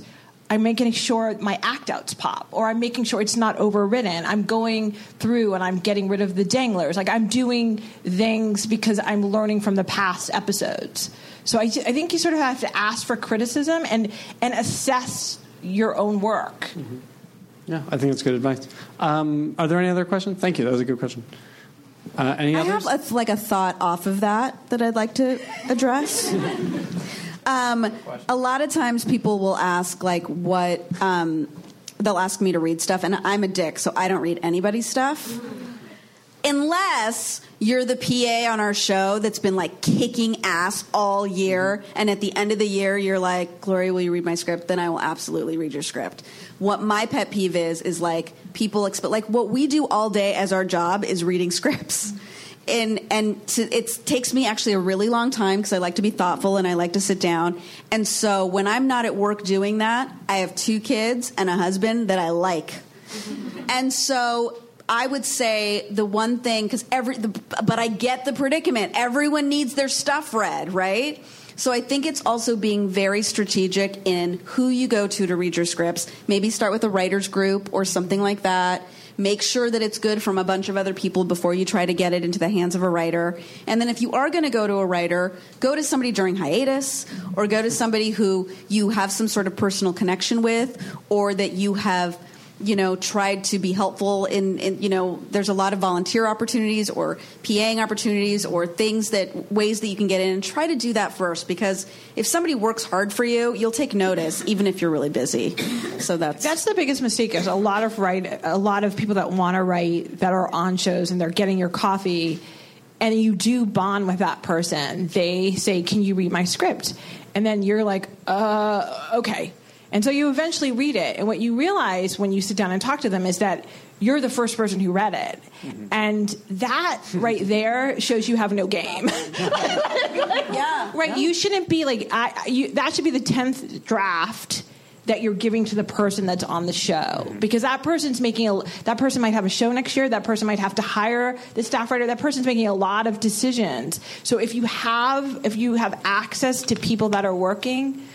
I'm making sure my act outs pop, or I'm making sure it's not overwritten. I'm going through and I'm getting rid of the danglers. Like I'm doing things because I'm learning from the past episodes. So I, I think you sort of have to ask for criticism and and assess your own work. Yeah, I think that's good advice. Um, are there any other questions? Thank you. That was a good question. Uh, any I others? have a, like a thought off of that that I'd like to address. um, a lot of times people will ask like what um, they'll ask me to read stuff, and I'm a dick, so I don't read anybody's stuff. Unless you're the PA on our show that's been like kicking ass all year, and at the end of the year, you're like, Gloria, will you read my script? Then I will absolutely read your script. What my pet peeve is, is like people expect, like what we do all day as our job is reading scripts. And, and to, it takes me actually a really long time because I like to be thoughtful and I like to sit down. And so when I'm not at work doing that, I have two kids and a husband that I like. And so I would say the one thing because every, the, but I get the predicament. Everyone needs their stuff read, right? So I think it's also being very strategic in who you go to to read your scripts. Maybe start with a writers group or something like that. Make sure that it's good from a bunch of other people before you try to get it into the hands of a writer. And then if you are going to go to a writer, go to somebody during hiatus or go to somebody who you have some sort of personal connection with or that you have you know, tried to be helpful in, in, you know, there's a lot of volunteer opportunities or PAing opportunities or things that, ways that you can get in and try to do that first because if somebody works hard for you, you'll take notice even if you're really busy. So that's. That's the biggest mistake. Is a lot of write, a lot of people that want to write that are on shows and they're getting your coffee, and you do bond with that person. They say, "Can you read my script?" And then you're like, "Uh, okay." And so you eventually read it, and what you realize when you sit down and talk to them is that you're the first person who read it, mm-hmm. and that right there shows you have no game. yeah, right. You shouldn't be like I. You, that should be the tenth draft that you're giving to the person that's on the show. Mm-hmm. Because that person's making a that person might have a show next year. That person might have to hire the staff writer. That person's making a lot of decisions. So if you have if you have access to people that are working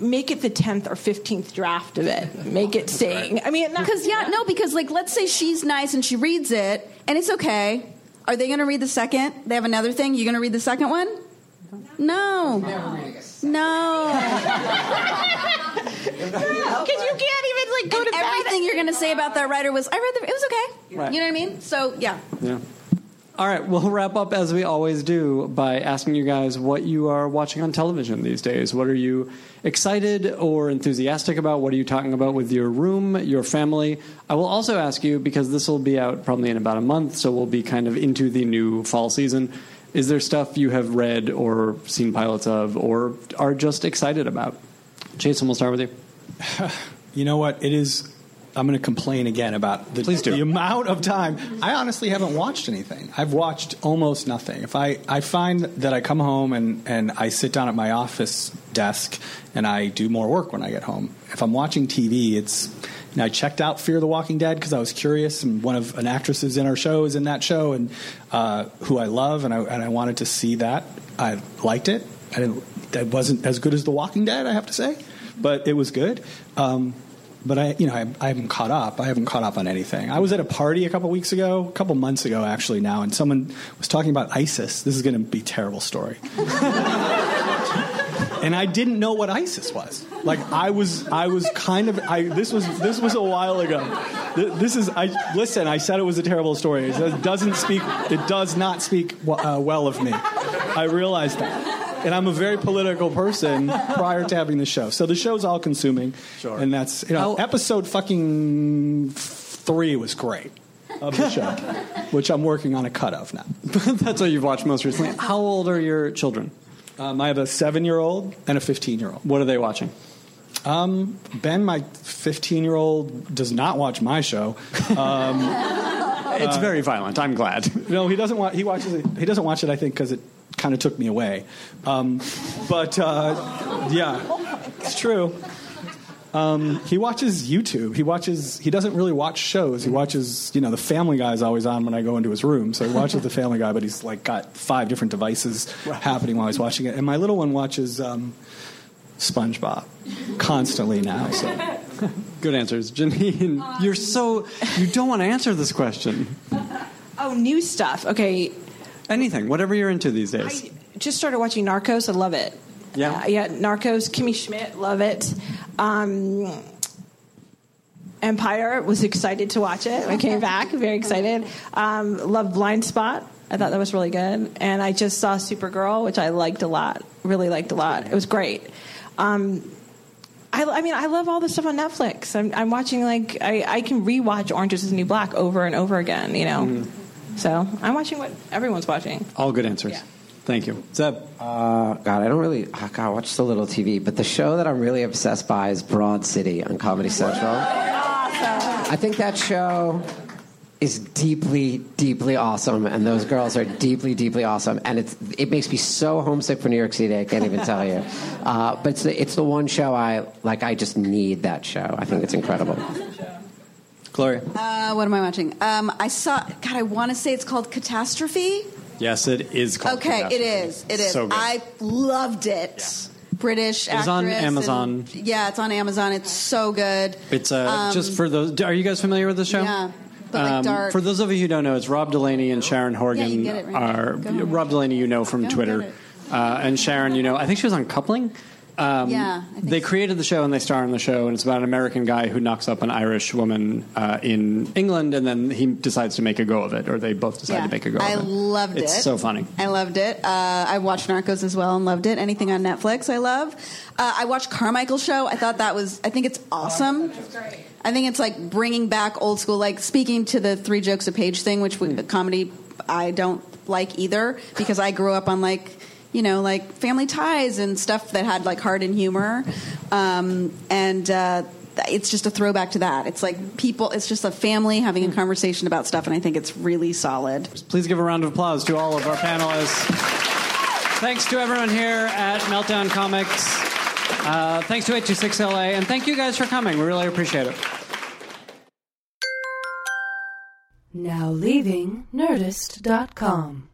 make it the 10th or 15th draft of it make it sing i mean because yeah, no, because like let's say she's nice and she reads it and it's okay. Are they going to read the second? They have another thing. You going to read the second one? No. No. because you can't even like go and to bed. everything you're going to say about that writer was I read the it was okay. Right. You know what I mean? So yeah. Yeah. All right, we'll wrap up as we always do by asking you guys what you are watching on television these days. What are you excited or enthusiastic about? What are you talking about with your room, your family? I will also ask you, because this will be out probably in about a month, so we'll be kind of into the new fall season. Is there stuff you have read or seen pilots of or are just excited about? Jason, we'll start with you. You know what? It is. I'm going to complain again about the, the amount of time. I honestly haven't watched anything. I've watched almost nothing. If I, I find that I come home and, and I sit down at my office desk and I do more work when I get home. If I'm watching TV, it's. And I checked out Fear the Walking Dead because I was curious, and one of an actress is in our show is in that show, and uh, who I love, and I, and I wanted to see that. I liked it. I didn't. That wasn't as good as The Walking Dead, I have to say, but it was good. Um, but I, you know, I, I haven't caught up. I haven't caught up on anything. I was at a party a couple weeks ago, a couple months ago actually now, and someone was talking about ISIS. This is going to be a terrible story. and I didn't know what ISIS was. Like I was, I was kind of. I, this was this was a while ago. This is. I listen. I said it was a terrible story. It doesn't speak. It does not speak uh, well of me. I realized that, and I'm a very political person prior to having the show. So the show's all consuming. Sure. And that's you know episode fucking three was great of the show, which I'm working on a cut of now. That's what you've watched most recently. How old are your children? Um, I have a seven year old and a 15 year old. What are they watching? Um, ben, my 15 year old, does not watch my show. Um, It's very violent. I'm glad. no, he doesn't. Wa- he watches it. He doesn't watch it. I think because it kind of took me away. Um, but uh, yeah, it's true. Um, he watches YouTube. He watches. He doesn't really watch shows. He watches. You know, the Family Guy is always on when I go into his room, so he watches the Family Guy. But he's like got five different devices happening while he's watching it. And my little one watches um, SpongeBob constantly now. So Good answers, Janine. You're so you don't want to answer this question. oh new stuff okay Anything, whatever you're into these days. just started watching narcos. I love it. Yeah? Uh, yeah narcos kimmy schmidt love it. Um, empire was excited to watch it. I came back very excited. Um, loved blind spot. I thought that was really good. And i just saw supergirl which i liked a lot really liked a lot. It was great. Um, I, I mean, I love all the stuff on Netflix. I'm, I'm watching like I, I can rewatch Orange Is the New Black over and over again. You know, so I'm watching what everyone's watching. All good answers. Thank you. Zev. Uh, God, I don't really. Oh, God, I watch so little TV, but the show that I'm really obsessed by is Broad City on Comedy Central. Awesome. I think that show is deeply, deeply awesome, and those girls are deeply, deeply awesome, and it's it makes me so homesick for New York City. I can't even tell you. Uh, but it's the, it's the one show I like. I just need that show. I think it's incredible. Gloria. Uh, what am I watching? Um, I saw. God, I want to say it's called Catastrophe. Yes, it is called. okay, it is. It is. So good. I loved it. British. It is on Amazon. and- yeah, it's on Amazon. It's so good. It's uh, Um, just for those. Are you guys familiar with the show? Yeah, but like Um, dark. For those of you who don't know, it's Rob Delaney and Sharon Horgan Yeah, get it right are. Go. Rob Delaney. You know from Go, Twitter, get it. uh, and Sharon. You know, I think she was on Coupling. Um, Yeah, I think they created the show and they star in the show, and it's about an American guy who knocks up an Irish woman uh, in England, and then he decides to make a go of it, or they both decide Yeah. to make a go I of it. I loved it's it. so funny. I loved it. Uh, I watched Narcos as well and loved it. Anything on Netflix, I love. Uh, I watched Carmichael's show. I thought that was. I think it's awesome. I think it's like bringing back old school, like speaking to the three jokes a page thing, which with comedy I don't like either because I grew up on like you know like Family Ties and stuff that had like heart and humor, um, and. Uh, it's just a throwback to that. It's like people, it's just a family having a conversation about stuff, and I think it's really solid. Please give a round of applause to all of our panelists. Thanks to everyone here at Meltdown Comics. Uh, thanks to 826LA, and thank you guys for coming. We really appreciate it. Now leaving Nerdist.com.